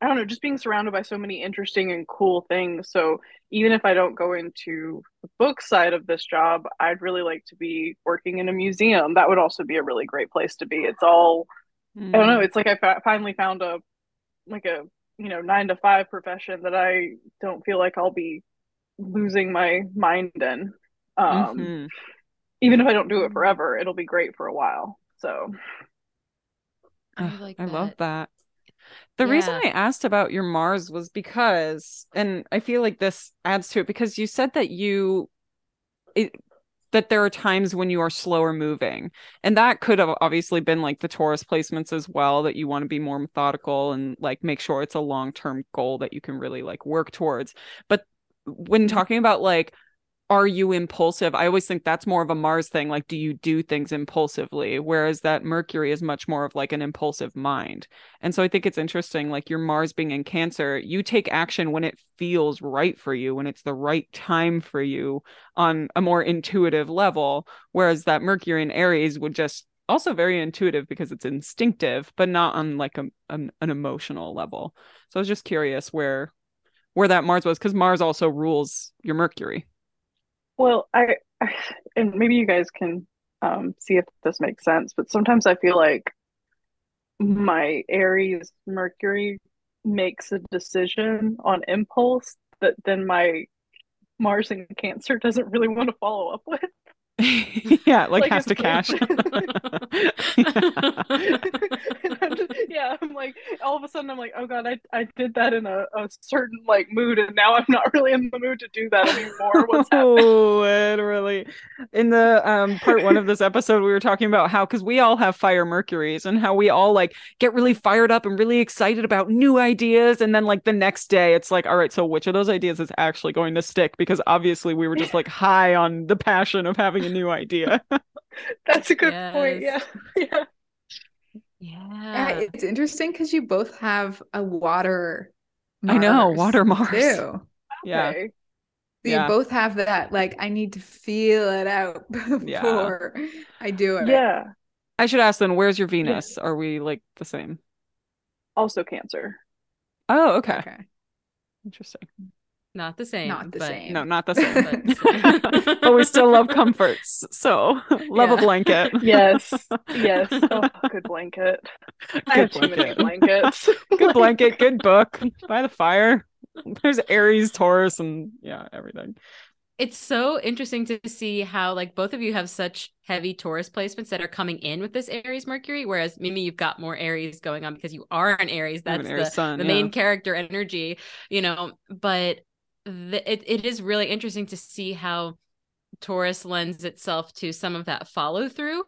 I don't know, just being surrounded by so many interesting and cool things. So even if I don't go into the book side of this job, I'd really like to be working in a museum. That would also be a really great place to be. It's all I don't know. It's like I fa- finally found a like a you know nine to five profession that I don't feel like I'll be losing my mind in. Um, Mhm. Even if I don't do it forever, it'll be great for a while. So I like I love that. that. The reason I asked about your Mars was because, and I feel like this adds to it because you said that you, it, that there are times when you are slower moving. And that could have obviously been like the Taurus placements as well, that you want to be more methodical and like make sure it's a long term goal that you can really like work towards. But when mm-hmm. talking about like are you impulsive? I always think that's more of a Mars thing. Like, do you do things impulsively? Whereas that Mercury is much more of like an impulsive mind. And so I think it's interesting, like your Mars being in Cancer, you take action when it feels right for you, when it's the right time for you on a more intuitive level. Whereas that Mercury in Aries would just also very intuitive because it's instinctive, but not on like a, an, an emotional level. So I was just curious where where that Mars was because Mars also rules your Mercury. Well, I, I and maybe you guys can um, see if this makes sense, but sometimes I feel like my Aries Mercury makes a decision on impulse that then my Mars and Cancer doesn't really want to follow up with. yeah, like, like has to cash. yeah. I'm like, all of a sudden, I'm like, oh god, I, I did that in a, a certain like mood, and now I'm not really in the mood to do that anymore. What's? Oh, literally. In the um part one of this episode, we were talking about how because we all have fire Mercuries and how we all like get really fired up and really excited about new ideas, and then like the next day, it's like, all right, so which of those ideas is actually going to stick? Because obviously, we were just like high on the passion of having a new idea. That's a good yes. point. Yeah. Yeah. Yeah. yeah it's interesting because you both have a water. Mars I know, water Mars. Too. Yeah. Okay. So yeah. you both have that, like, I need to feel it out before yeah. I do it. Yeah. I should ask then, where's your Venus? Yeah. Are we like the same? Also Cancer. Oh, okay. Okay. Interesting. Not the same. Not the but... same. No, not the same. but, but we still love comforts. So love yeah. a blanket. Yes. Yes. Oh, good blanket. Good I have blanket. too many blankets. good blanket, good book. By the fire. There's Aries, Taurus, and yeah, everything. It's so interesting to see how like both of you have such heavy Taurus placements that are coming in with this Aries Mercury, whereas Mimí, you've got more Aries going on because you are an Aries. That's an Aries the, sun, the yeah. main character energy, you know. But the, it, it is really interesting to see how Taurus lends itself to some of that follow through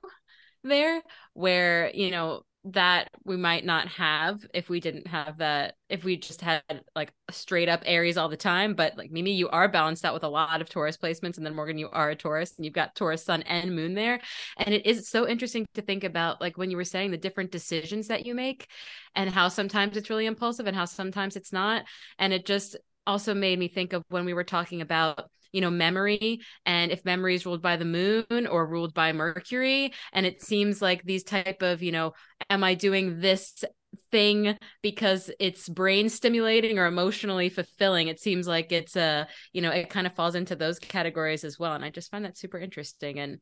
there, where, you know, that we might not have if we didn't have that, if we just had like straight up Aries all the time. But like Mimí, you are balanced out with a lot of Taurus placements. And then Morgan, you are a Taurus and you've got Taurus sun and moon there. And it is so interesting to think about, like when you were saying the different decisions that you make and how sometimes it's really impulsive and how sometimes it's not. And it just, also made me think of when we were talking about you know memory and if memory is ruled by the moon or ruled by mercury. And it seems like these type of you know am i doing this thing because it's brain stimulating or emotionally fulfilling? It seems like it's a you know it kind of falls into those categories as well. And i just find that super interesting. And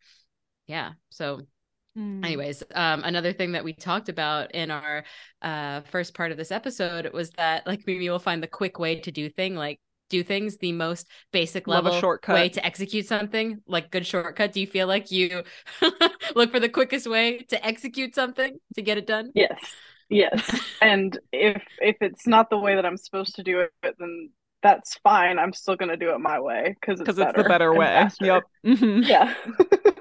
yeah so Mm. Anyways, um, another thing that we talked about in our uh, first part of this episode was that like maybe we'll find the quick way to do thing like do things the most basic level shortcut. way to execute something like good shortcut do you feel like you look for the quickest way to execute something to get it done yes yes and if if it's not the way that i'm supposed to do it then that's fine i'm still going to do it my way because it's, it's the better way faster. yep mm-hmm. yeah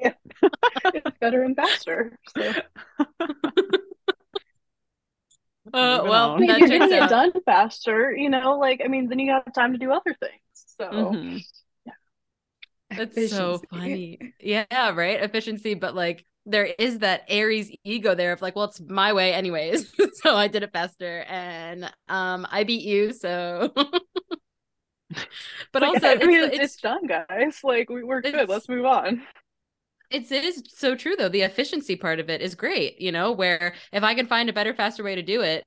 yeah. it's better and faster. So. Uh, well, I mean, you're getting it done faster, you know. Like, I mean, then you have time to do other things. So, mm-hmm. yeah, that's Efficiency. so funny. Yeah, right. Efficiency, but like, there is that Aries ego there of like, well, it's my way anyways, so I did it faster, and um, I beat you, so. but like, also, I mean, it's, it's, it's, done, guys. Like, we, we're good. Let's move on it's it is so true though. The efficiency part of it is great you know where if i can find a better faster way to do it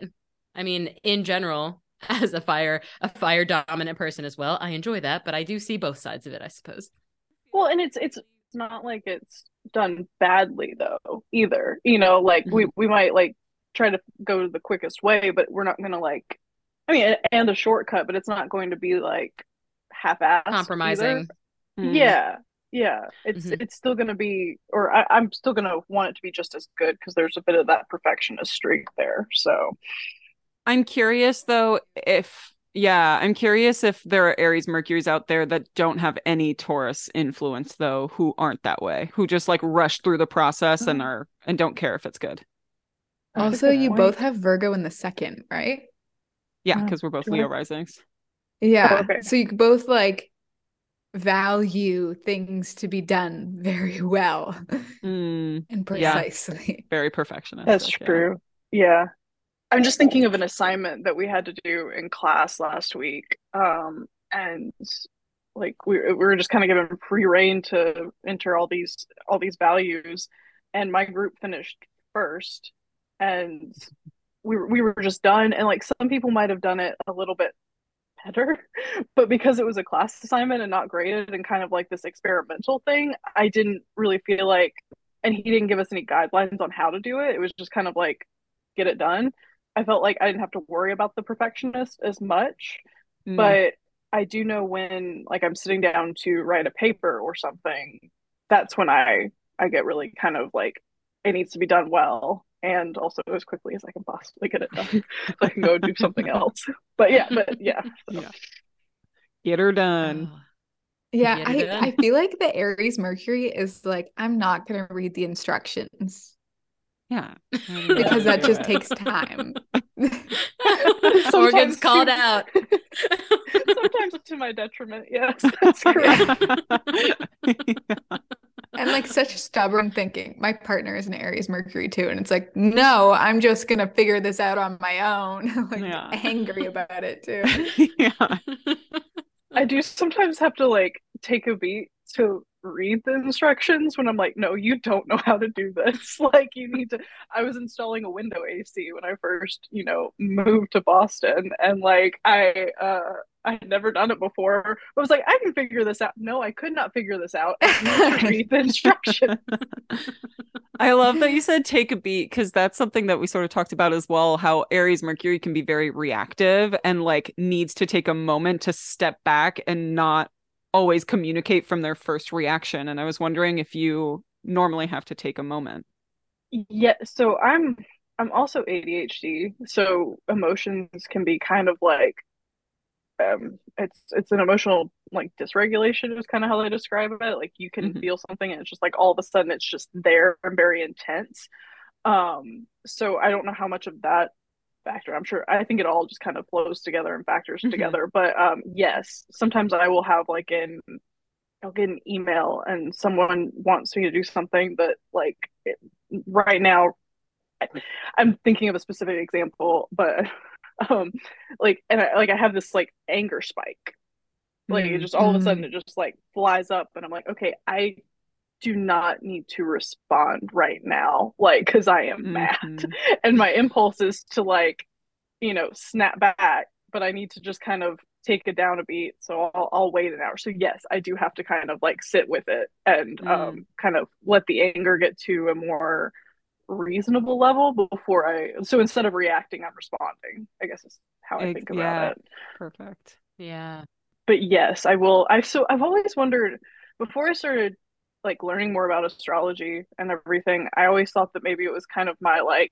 i mean in general as a fire a fire dominant person as well i enjoy that but i do see both sides of it i suppose. Well and it's it's not like it's done badly though either. You know like mm-hmm. we we might like try to go the quickest way but we're not gonna like i mean and a shortcut but it's not going to be like half-assed compromising. Mm. yeah yeah it's mm-hmm. it's still gonna be or I, i'm still gonna want it to be just as good because there's a bit of that perfectionist streak there so i'm curious though if Yeah, I'm curious if there are Aries Mercuries out there that don't have any Taurus influence though, who aren't that way, who just like rush through the process and Oh. are and don't care if it's good. That's Also, good you point. both have Virgo in the second, right? Yeah, Uh, because we're both Leo risings. Yeah. okay. So you both like value things to be done very well Mm, and Yeah. precisely. very perfectionist. That's yeah. true. Yeah. I'm just thinking of an assignment that we had to do in class last week. Um, and like we, we were just kind of given free reign to enter all these all these values. And my group finished first. And we were, we were just done. And like some people might have done it a little bit better, but because it was a class assignment and not graded and kind of like this experimental thing, I didn't really feel like, and he didn't give us any guidelines on how to do it. It was just kind of like, get it done. I felt like I didn't have to worry about the perfectionist as much, Mm, but I do know when like I'm sitting down to write a paper or something, that's when I I get really kind of like it needs to be done well and also as quickly as I can possibly get it done so I can go do something else. But yeah, but yeah. so. Yeah. get her done. Oh. Yeah, Get I, done. I feel like the Aries Mercury is like, I'm not gonna read the instructions Yeah, because that just takes time. Sometimes called out. Sometimes to my detriment. Yes, that's correct. And like such stubborn thinking. My partner is an Aries Mercury too, and it's like, no, I'm just gonna figure this out on my own. like Yeah. angry about it too. yeah. I do sometimes have to like take a beat to read the instructions when I'm like, no, you don't know how to do this. Like, you need to. I was installing a window AC when I first, you know, moved to Boston, and like, I, uh, I had never done it before. I was like, I can figure this out. No, I could not figure this out. I read the instructions. I love that you said take a beat because that's something that we sort of talked about as well. How Aries Mercury can be very reactive and like needs to take a moment to step back and not always communicate from their first reaction. And I was wondering if you normally have to take a moment. Yeah, so I'm I'm also ADHD, so emotions can be kind of like um it's it's an emotional like dysregulation is kind of how they describe it. Like you can Mhm. feel something and it's just like all of a sudden it's just there and very intense. Um so I don't know how much of that factor. I'm sure I think it all just kind of flows together and factors Mhm. together. But um yes, sometimes I will have like an I'll get an email and someone wants me to do something that like it, right now I, I'm thinking of a specific example, but um like and I like I have this like anger spike. Like it Mm. just all of a sudden it just like flies up and I'm like, okay, I do not need to respond right now, like because I am mad. Mhm. And my impulse is to like, you know, snap back, but I need to just kind of take it down a beat. So I'll, I'll wait an hour. So yes, I do have to kind of like sit with it and Mm. um, kind of let the anger get to a more reasonable level before I. So instead of reacting, I'm responding. I guess is how I think about yeah. it. Perfect. Yeah. But yes, I will. I so I've always wondered before I started like learning more about astrology and everything. I always thought that maybe it was kind of my like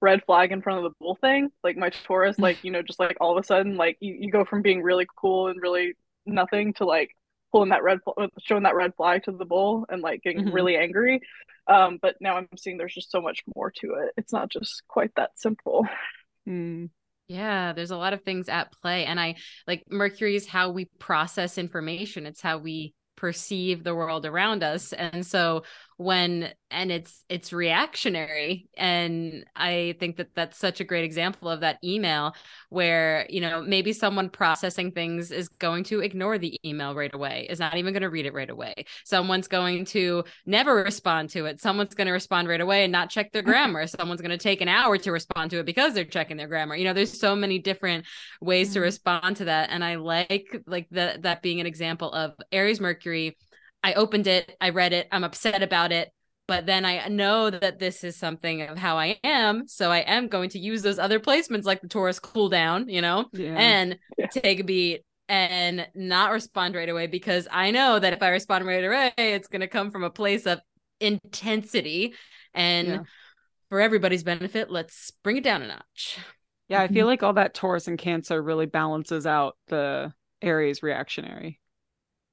red flag in front of the bull thing. Like my Taurus, like, you know, just like all of a sudden, like you, you go from being really cool and really nothing to like pulling that red, fl- showing that red flag to the bull and like getting Mhm. really angry. Um, but now I'm seeing there's just so much more to it. It's not just quite that simple. Mm. Yeah, there's a lot of things at play. And I like Mercury is how we process information, it's how we perceive the world around us. And so when and it's it's reactionary and I think that that's such a great example of that email where, you know, maybe someone processing things is going to ignore the email right away, is not even going to read it right away. Someone's going to never respond to it. Someone's going to respond right away and not check their grammar. Someone's going to take an hour to respond to it because they're checking their grammar. You know, there's so many different ways to Mhm. respond to that and I like like that that being an example of Aries Mercury. I opened it, I read it, I'm upset about it, but then I know that this is something of how I am, so I am going to use those other placements like the Taurus cool down, you know, Yeah. and Yeah. take a beat and not respond right away because I know that if I respond right away, it's going to come from a place of intensity. And Yeah. for everybody's benefit, let's bring it down a notch. Yeah, I feel mm-hmm. like all that Taurus and Cancer really balances out the Aries reactionary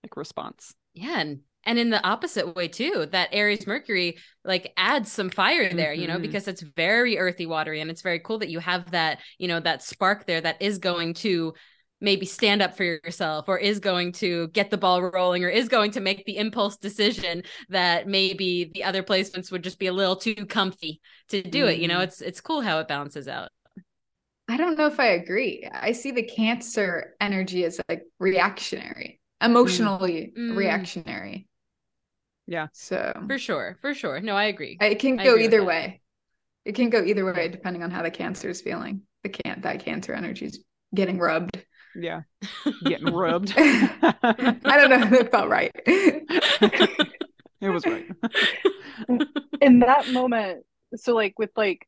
like response. Yeah, and and in the opposite way too, that Aries Mercury like adds some fire there, you know, mm-hmm. because it's very earthy, watery, and it's very cool that you have that, you know, that spark there that is going to maybe stand up for yourself or is going to get the ball rolling or is going to make the impulse decision that maybe the other placements would just be a little too comfy to do mm-hmm. it you know mm-hmm. it's it's cool how it balances out I don't know if I agree. I see the cancer energy as like reactionary, emotionally mm. reactionary. Yeah. So for sure, for sure. No, I agree. It can go either way. It can go either way depending on how the cancer is feeling. The can that cancer energy is getting rubbed. Yeah. Getting rubbed. I don't know if it felt right. it was right. In that moment, so like with like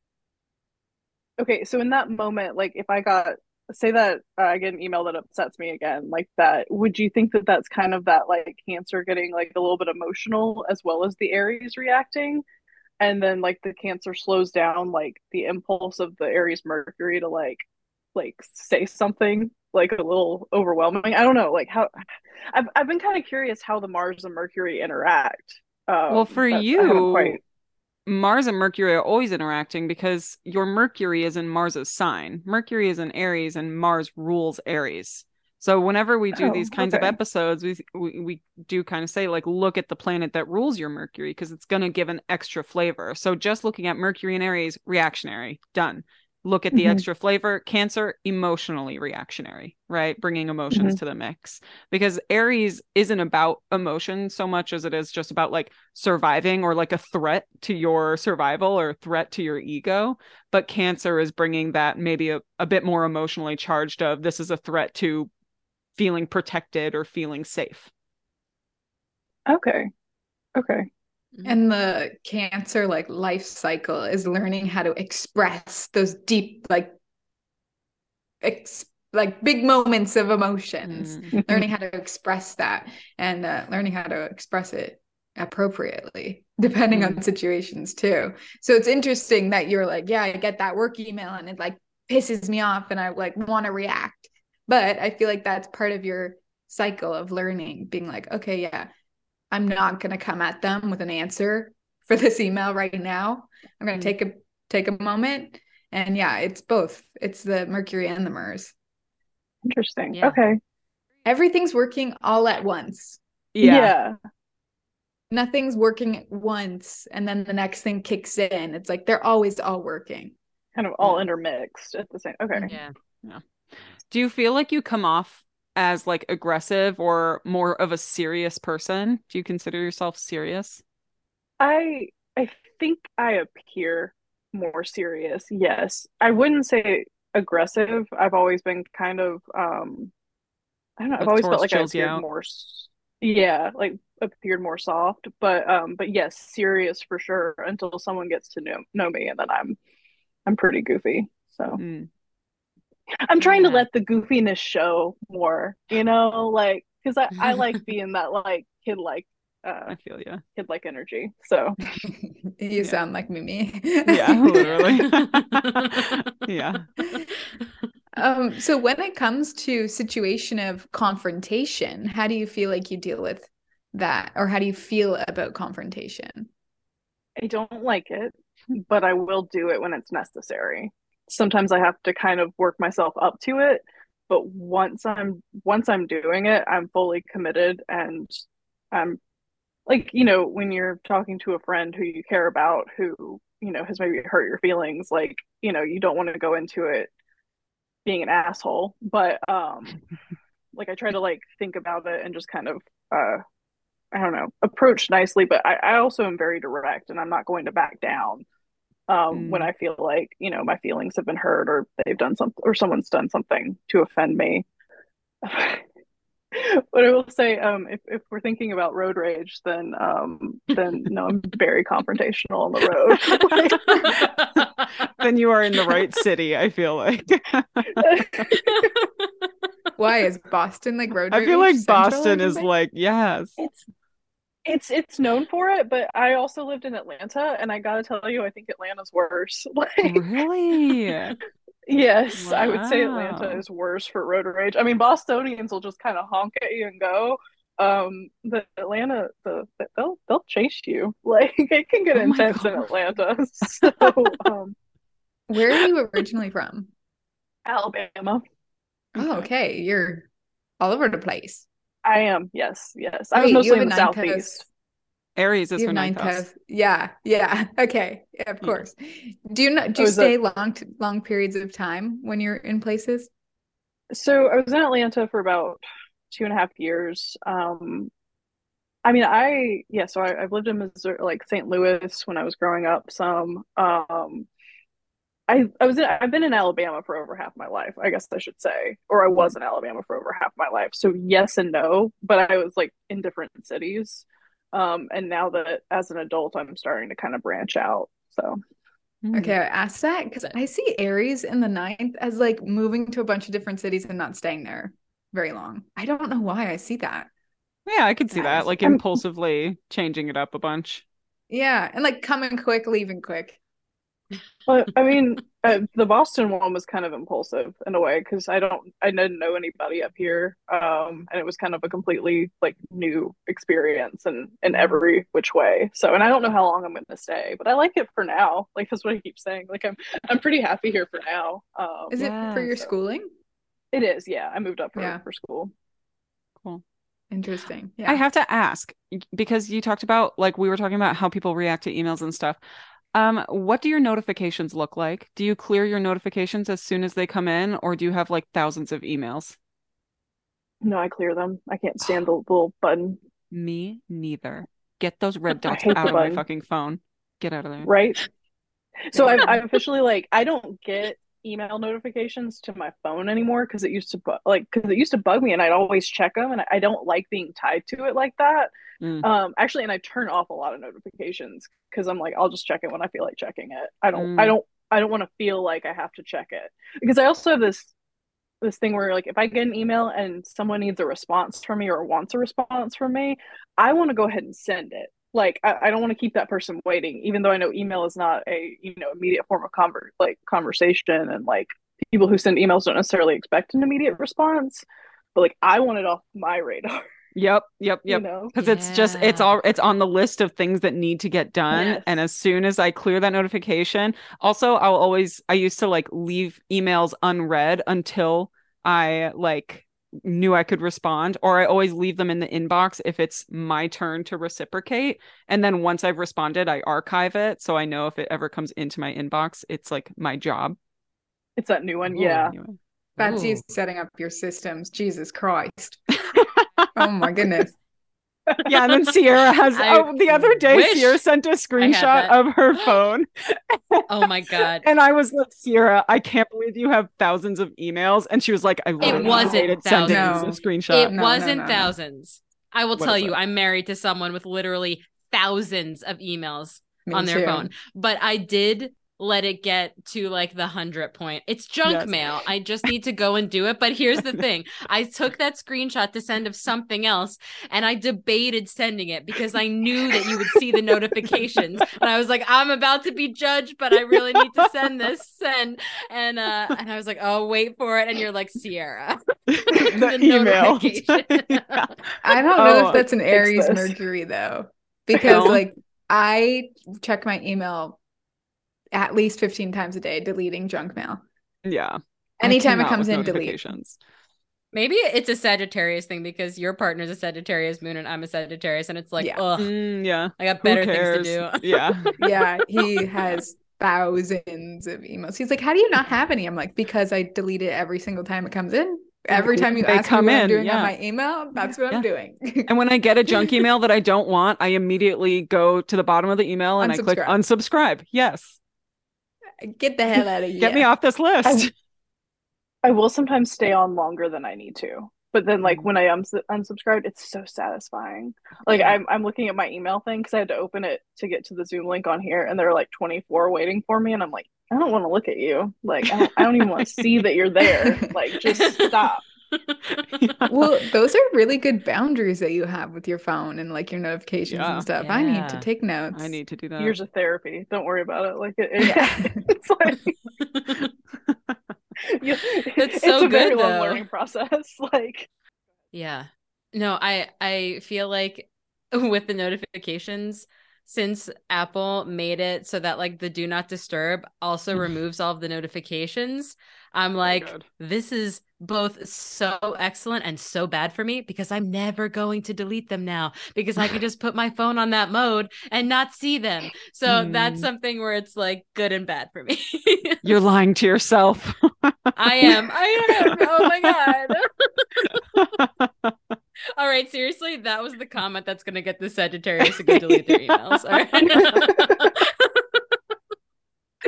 okay so in that moment like if i got say that uh, i get an email that upsets me again like that would you think that that's kind of that like cancer getting like a little bit emotional as well as the aries reacting? And then like the cancer slows down like the impulse of the aries mercury to like like say something like a little overwhelming? I don't know like how i've, I've been kind of curious how the mars and mercury interact um, well for you quite... Mars and Mercury are always interacting because your Mercury is in Mars's sign. Mercury is in Aries and Mars rules Aries. So whenever we do oh, these kinds okay. of episodes, we, we we do kind of say like look at the planet that rules your Mercury because it's going to give an extra flavor. So just looking at Mercury and Aries reactionary, done look at the mm-hmm. extra flavor cancer emotionally reactionary right bringing emotions mm-hmm. to the mix because aries isn't about emotion so much as it is just about like surviving or like a threat to your survival or threat to your ego but cancer is bringing that maybe a, a bit more emotionally charged of this is a threat to feeling protected or feeling safe okay okay. And the cancer like life cycle is learning how to express those deep like ex- like big moments of emotions, mm-hmm. learning how to express that and uh, learning how to express it appropriately depending mm-hmm. on situations too. So it's interesting that you're like, yeah, I get that work email and it like pisses me off and I like want to react. But I feel like that's part of your cycle of learning, being like, okay, yeah, I'm not going to come at them with an answer for this email right now. I'm going to mm-hmm. take a take a moment and yeah, it's both. It's the Mercury and the Mars. Interesting. Yeah. Okay. Everything's working all at once. Yeah. yeah. Nothing's working at once and then the next thing kicks in. It's like they're always all working. Kind of all intermixed at the same. Okay. Yeah. Yeah. Do you feel like you come off as like aggressive or more of a serious person? Do you consider yourself serious? I I think I appear more serious. Yes. I wouldn't say aggressive. I've always been kind of um I don't know, I've always felt like I appeared more yeah, like appeared more soft, but um but yes, serious for sure until someone gets to know know me and then I'm I'm pretty goofy. So mm. I'm trying yeah. to let the goofiness show more, you know, like because I, I like being that like kid like uh I feel yeah kid like energy. So you yeah. sound like Mimí. yeah, literally. yeah. Um, so when it comes to situation of confrontation, how do you feel like you deal with that? Or how do you feel about confrontation? I don't like it, but I will do it when it's necessary sometimes I have to kind of work myself up to it. But once I'm once I'm doing it, I'm fully committed and I'm like, you know, when you're talking to a friend who you care about who, you know, has maybe hurt your feelings, like, you know, you don't want to go into it being an asshole. But um like I try to like think about it and just kind of uh I don't know, approach nicely, but I, I also am very direct and I'm not going to back down um, mm. when I feel like you know my feelings have been hurt or they've done something or someone's done something to offend me. but I will say, um, if if we're thinking about road rage, then um, then no, I'm very confrontational on the road. then you are in the right city. I feel like. Why is Boston like road? Rage? I feel like Boston is like yes. It's it's it's known for it, but I also lived in Atlanta, and I gotta tell you, I think Atlanta's worse. Like, really? Yes, I would say Atlanta is worse for road rage. I mean, Bostonians will just kind of honk at you and go. Um, the Atlanta, the they'll they'll chase you. Like it can get Oh intense in Atlanta. So, um, Where are you originally from? Alabama, Oh, okay. You're all over the place. I am. Yes, yes. I was Wait, you mostly in the southeast. house. Aries is You her ninth ninth house. house. Yeah, yeah. Okay, yeah, of Yeah. course. Do you not do you is that- stay long long periods of time when you're in places? So I was in Atlanta for about two and a half years. Um, I mean, I yeah. So I, I've lived in Missouri, like St. Louis, when I was growing up. Some. Um, I I was in, I've been in Alabama for over half my life. I guess I should say, or I was in Alabama for over half my life. So yes and no, but I was like in different cities. Um, and now that as an adult, I'm starting to kind of branch out. So Mm. Okay, I asked that because I see Aries in the ninth as like moving to a bunch of different cities and not staying there very long. I don't know why I see that. Yeah, I could see that. Like impulsively changing it up a bunch. Yeah, and like coming quick, leaving quick. But I mean, uh, the Boston one was kind of impulsive in a way because I don't, I didn't know anybody up here, um, and it was kind of a completely like new experience and in every which way. So, and I don't know how long I'm going to stay, but I like it for now. Like that's what I keep saying. Like I'm, I'm pretty happy here for now. Um, Is it for your Yes. schooling? it is, yeah. I moved up for Yeah. for school. Cool. Interesting. Yeah. I have to ask because you talked about like we were talking about how people react to emails and stuff. Um, what do your notifications look like? Do you clear your notifications as soon as they come in, or do you have like thousands of emails? No, I clear them. I can't stand the little button, Me neither. Get those red dots out of my fucking phone. Get out of there. right? So I've, I've officially like I don't get email notifications to my phone anymore because it used to bu- like because it used to bug me and I'd always check them and I, I don't like being tied to it like that. Mm. Um, actually, and I turn off a lot of notifications because I'm like I'll just check it when I feel like checking it. I don't Mm. I don't I don't want to feel like I have to check it because I also have this this thing where like if I get an email and someone needs a response from me or wants a response from me, I want to go ahead and send it. Like I, I don't want to keep that person waiting, even though I know email is not a you know immediate form of conver- like conversation and like people who send emails don't necessarily expect an immediate response. But like I want it off my radar, Yep, yep, you yep. know. Because it's just it's all it's on the list of things that need to get done. Yes. And as soon as I clear that notification, also I'll always I used to like leave emails unread until I like knew I could respond, or I always leave them in the inbox if it's my turn to reciprocate. And then once I've responded, I archive it so I know if it ever comes into my inbox, it's like my job. It's that new one, Ooh, yeah. anyway. That's you Ooh. setting up your systems. Jesus Christ. Oh my goodness. Yeah, and then Sierra has I oh the other day wish Sierra sent a screenshot of her phone. Oh my god. And I was like, Sierra, I can't believe you have thousands of emails. And she was like, I literally wasn't thousands. you a screenshot. It no, no, wasn't no, no. thousands. I will What tell you, it? I'm married to someone with literally thousands of emails Me on their too. phone. But I did let it get to like the hundred point. It's junk Yes. mail. I just need to go and do it. But here's the thing I took that screenshot to send of something else and I debated sending it because I knew that you would see the notifications. And I was like, I'm about to be judged, but I really need to send this. And and uh and I was like, oh wait for it. And you're like, Sierra. the, email. notification. I don't know Oh, if that's an Aries this. Mercury though, because like I check my email at least 15 times a day, deleting junk mail. yeah. Anytime it comes in, delete. Maybe it's a Sagittarius thing because your partner's a Sagittarius moon and I'm a Sagittarius, and it's like, Yeah. ugh, Mm, yeah. I got better things to do. Yeah. Yeah, he has thousands of emails. He's like, "How do you not have any?" I'm like, "Because I delete it every single time it comes in. Every time you They ask come me what I'm doing yeah. on my email, that's what I'm doing." And when I get a junk email that I don't want, I immediately go to the bottom of the email and I click Unsubscribe. unsubscribe. Yes. Get the hell out of here. Get me off this list. I will sometimes stay on longer than I need to. But then, like mm-hmm. when I am unsubscribed, it's so satisfying. Like I'm, I'm looking at my email thing because I had to open it to get to the Zoom link on here, and there are like 24 waiting for me, and I'm like, I don't want to look at you. Like I don't, I don't even want to see that you're there. Like just stop. well, those are really good boundaries that you have with your phone and like your notifications Yeah. and stuff. I need to take notes. I need to do that. Years of therapy. Don't worry about it. Like it, it- Yeah. it's like You- That's so it's a very good, long learning process. Like Yeah. No, I I feel like with the notifications since Apple made it so that like the do not disturb also mm-hmm. removes all of the notifications, I'm like good. this is both so excellent and so bad for me because I'm never going to delete them now because I can just put my phone on that mode and not see them. So that's Hmm. something where it's like good and bad for me. You're lying to yourself. I am. I am. Oh my god. All right, seriously, that was the comment that's going to get the Sagittarius to go delete their emails. All right.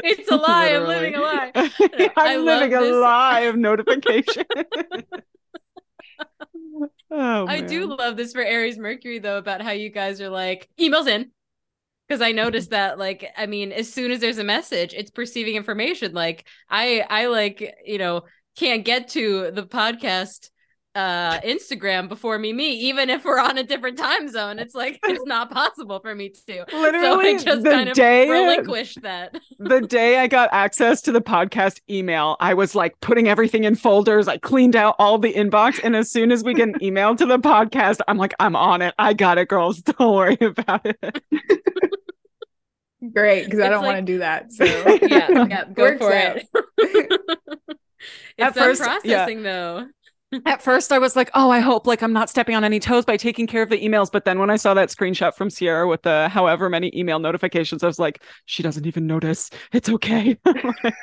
it's a lie. I'm living a lie. I'm I living a this. lie of notification. oh, I do love this for Aries Mercury though about how you guys are like emails in because I noticed that like I mean as soon as there's a message it's perceiving information like I I like you know can't get to the podcast uh Instagram before Mimí even if we're on a different time zone it's like it's not possible for me to so Literally, I just the kind of day- relinquished that the day I got access to the podcast email, I was like putting everything in folders. I cleaned out all the inbox. And as soon as we get an email to the podcast, I'm like, I'm on it. I got it, girls. Don't worry about it. Great, because I don't like- want to do that. So yeah yeah go for out. it it's that first, yeah. processing though At first, I was like, oh, I hope like I'm not stepping on any toes by taking care of the emails. But then when I saw that screenshot from Sierra with the however many email notifications, I was like, she doesn't even notice. It's okay.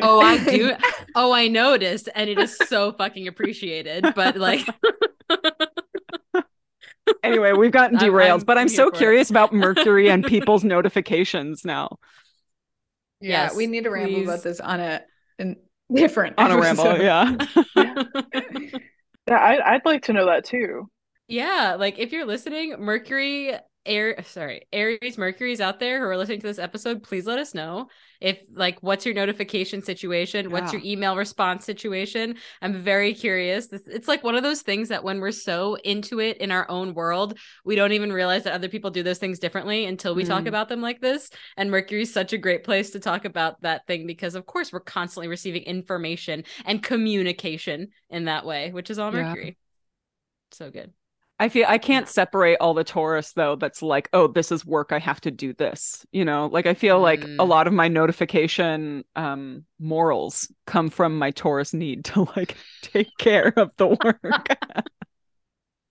Oh, I do. Oh, I noticed, and it is so fucking appreciated. But like, anyway, we've gotten I'm- derailed, I'm but I'm so for it. curious about Mercury and people's notifications now. yeah, Yes, we need to ramble please. about this on a, a different On a ramble, episode. yeah. Yeah, I, I'd like to know that too. yeah, like if you're listening, Mercury, Air, sorry, Aries, Mercury's out there who are listening to this episode. Please let us know if like what's your notification situation, what's your email response situation. I'm very curious. It's like one of those things that when we're so into it in our own world, we don't even realize that other people do those things differently until we talk Mm. about them like this. And Mercury's such a great place to talk about that thing because, of course, we're constantly receiving information and communication in that way, which is all Yeah. Mercury. So good. I feel I can't separate all the Taurus though. That's like, oh, this is work. I have to do this. You know, like I feel like a Mm. lot of my notification um morals come from my Taurus need to like take care of the work.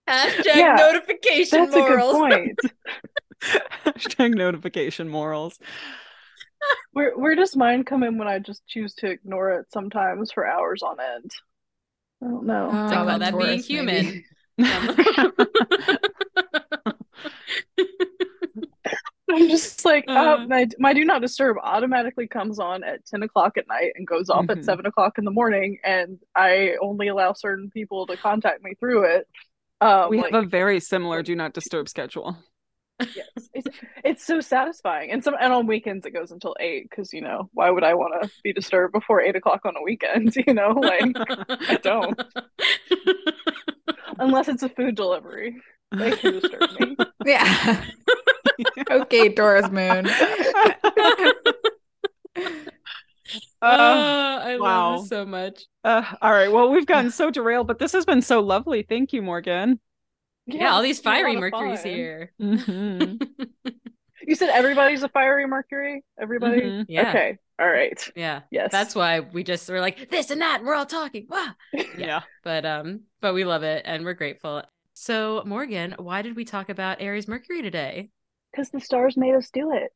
Hashtag Yeah, notification That's a good point. Hashtag notification morals. Where where does mine come in when I just choose to ignore it sometimes for hours on end? I don't know. I Oh, call that being Taurus, human. I'm just like, Uh. uh, my, my do not disturb automatically comes on at 10 o'clock at night and goes off Mhm. at 7 o'clock in the morning, and I only allow certain people to contact me through it. Um, we like, have a very similar do not disturb schedule. yes, it's, it's so satisfying. And some and on weekends it goes until 8 because, you know, why would I want to be disturbed before 8 o'clock on a weekend? You know, like, I don't. Unless it's a food delivery. They can disturb me. Yeah. okay, Taurus moon. Uh, oh, I wow. love this so much. uh, all right. Well, we've gotten so derailed, but this has been so lovely. Thank you, Morgan. Yeah, all these it's been a fiery lot of Mercury's fun. here. Mhm. You said everybody's a fiery Mercury? Everybody? Mhm. Yeah. Okay. All right. Yeah. Yes. That's why we just were like this and that, and we're all talking. Wow. Yeah. But um, but we love it and we're grateful. So Morgan, why did we talk about Aries Mercury today? Because the stars made us do it.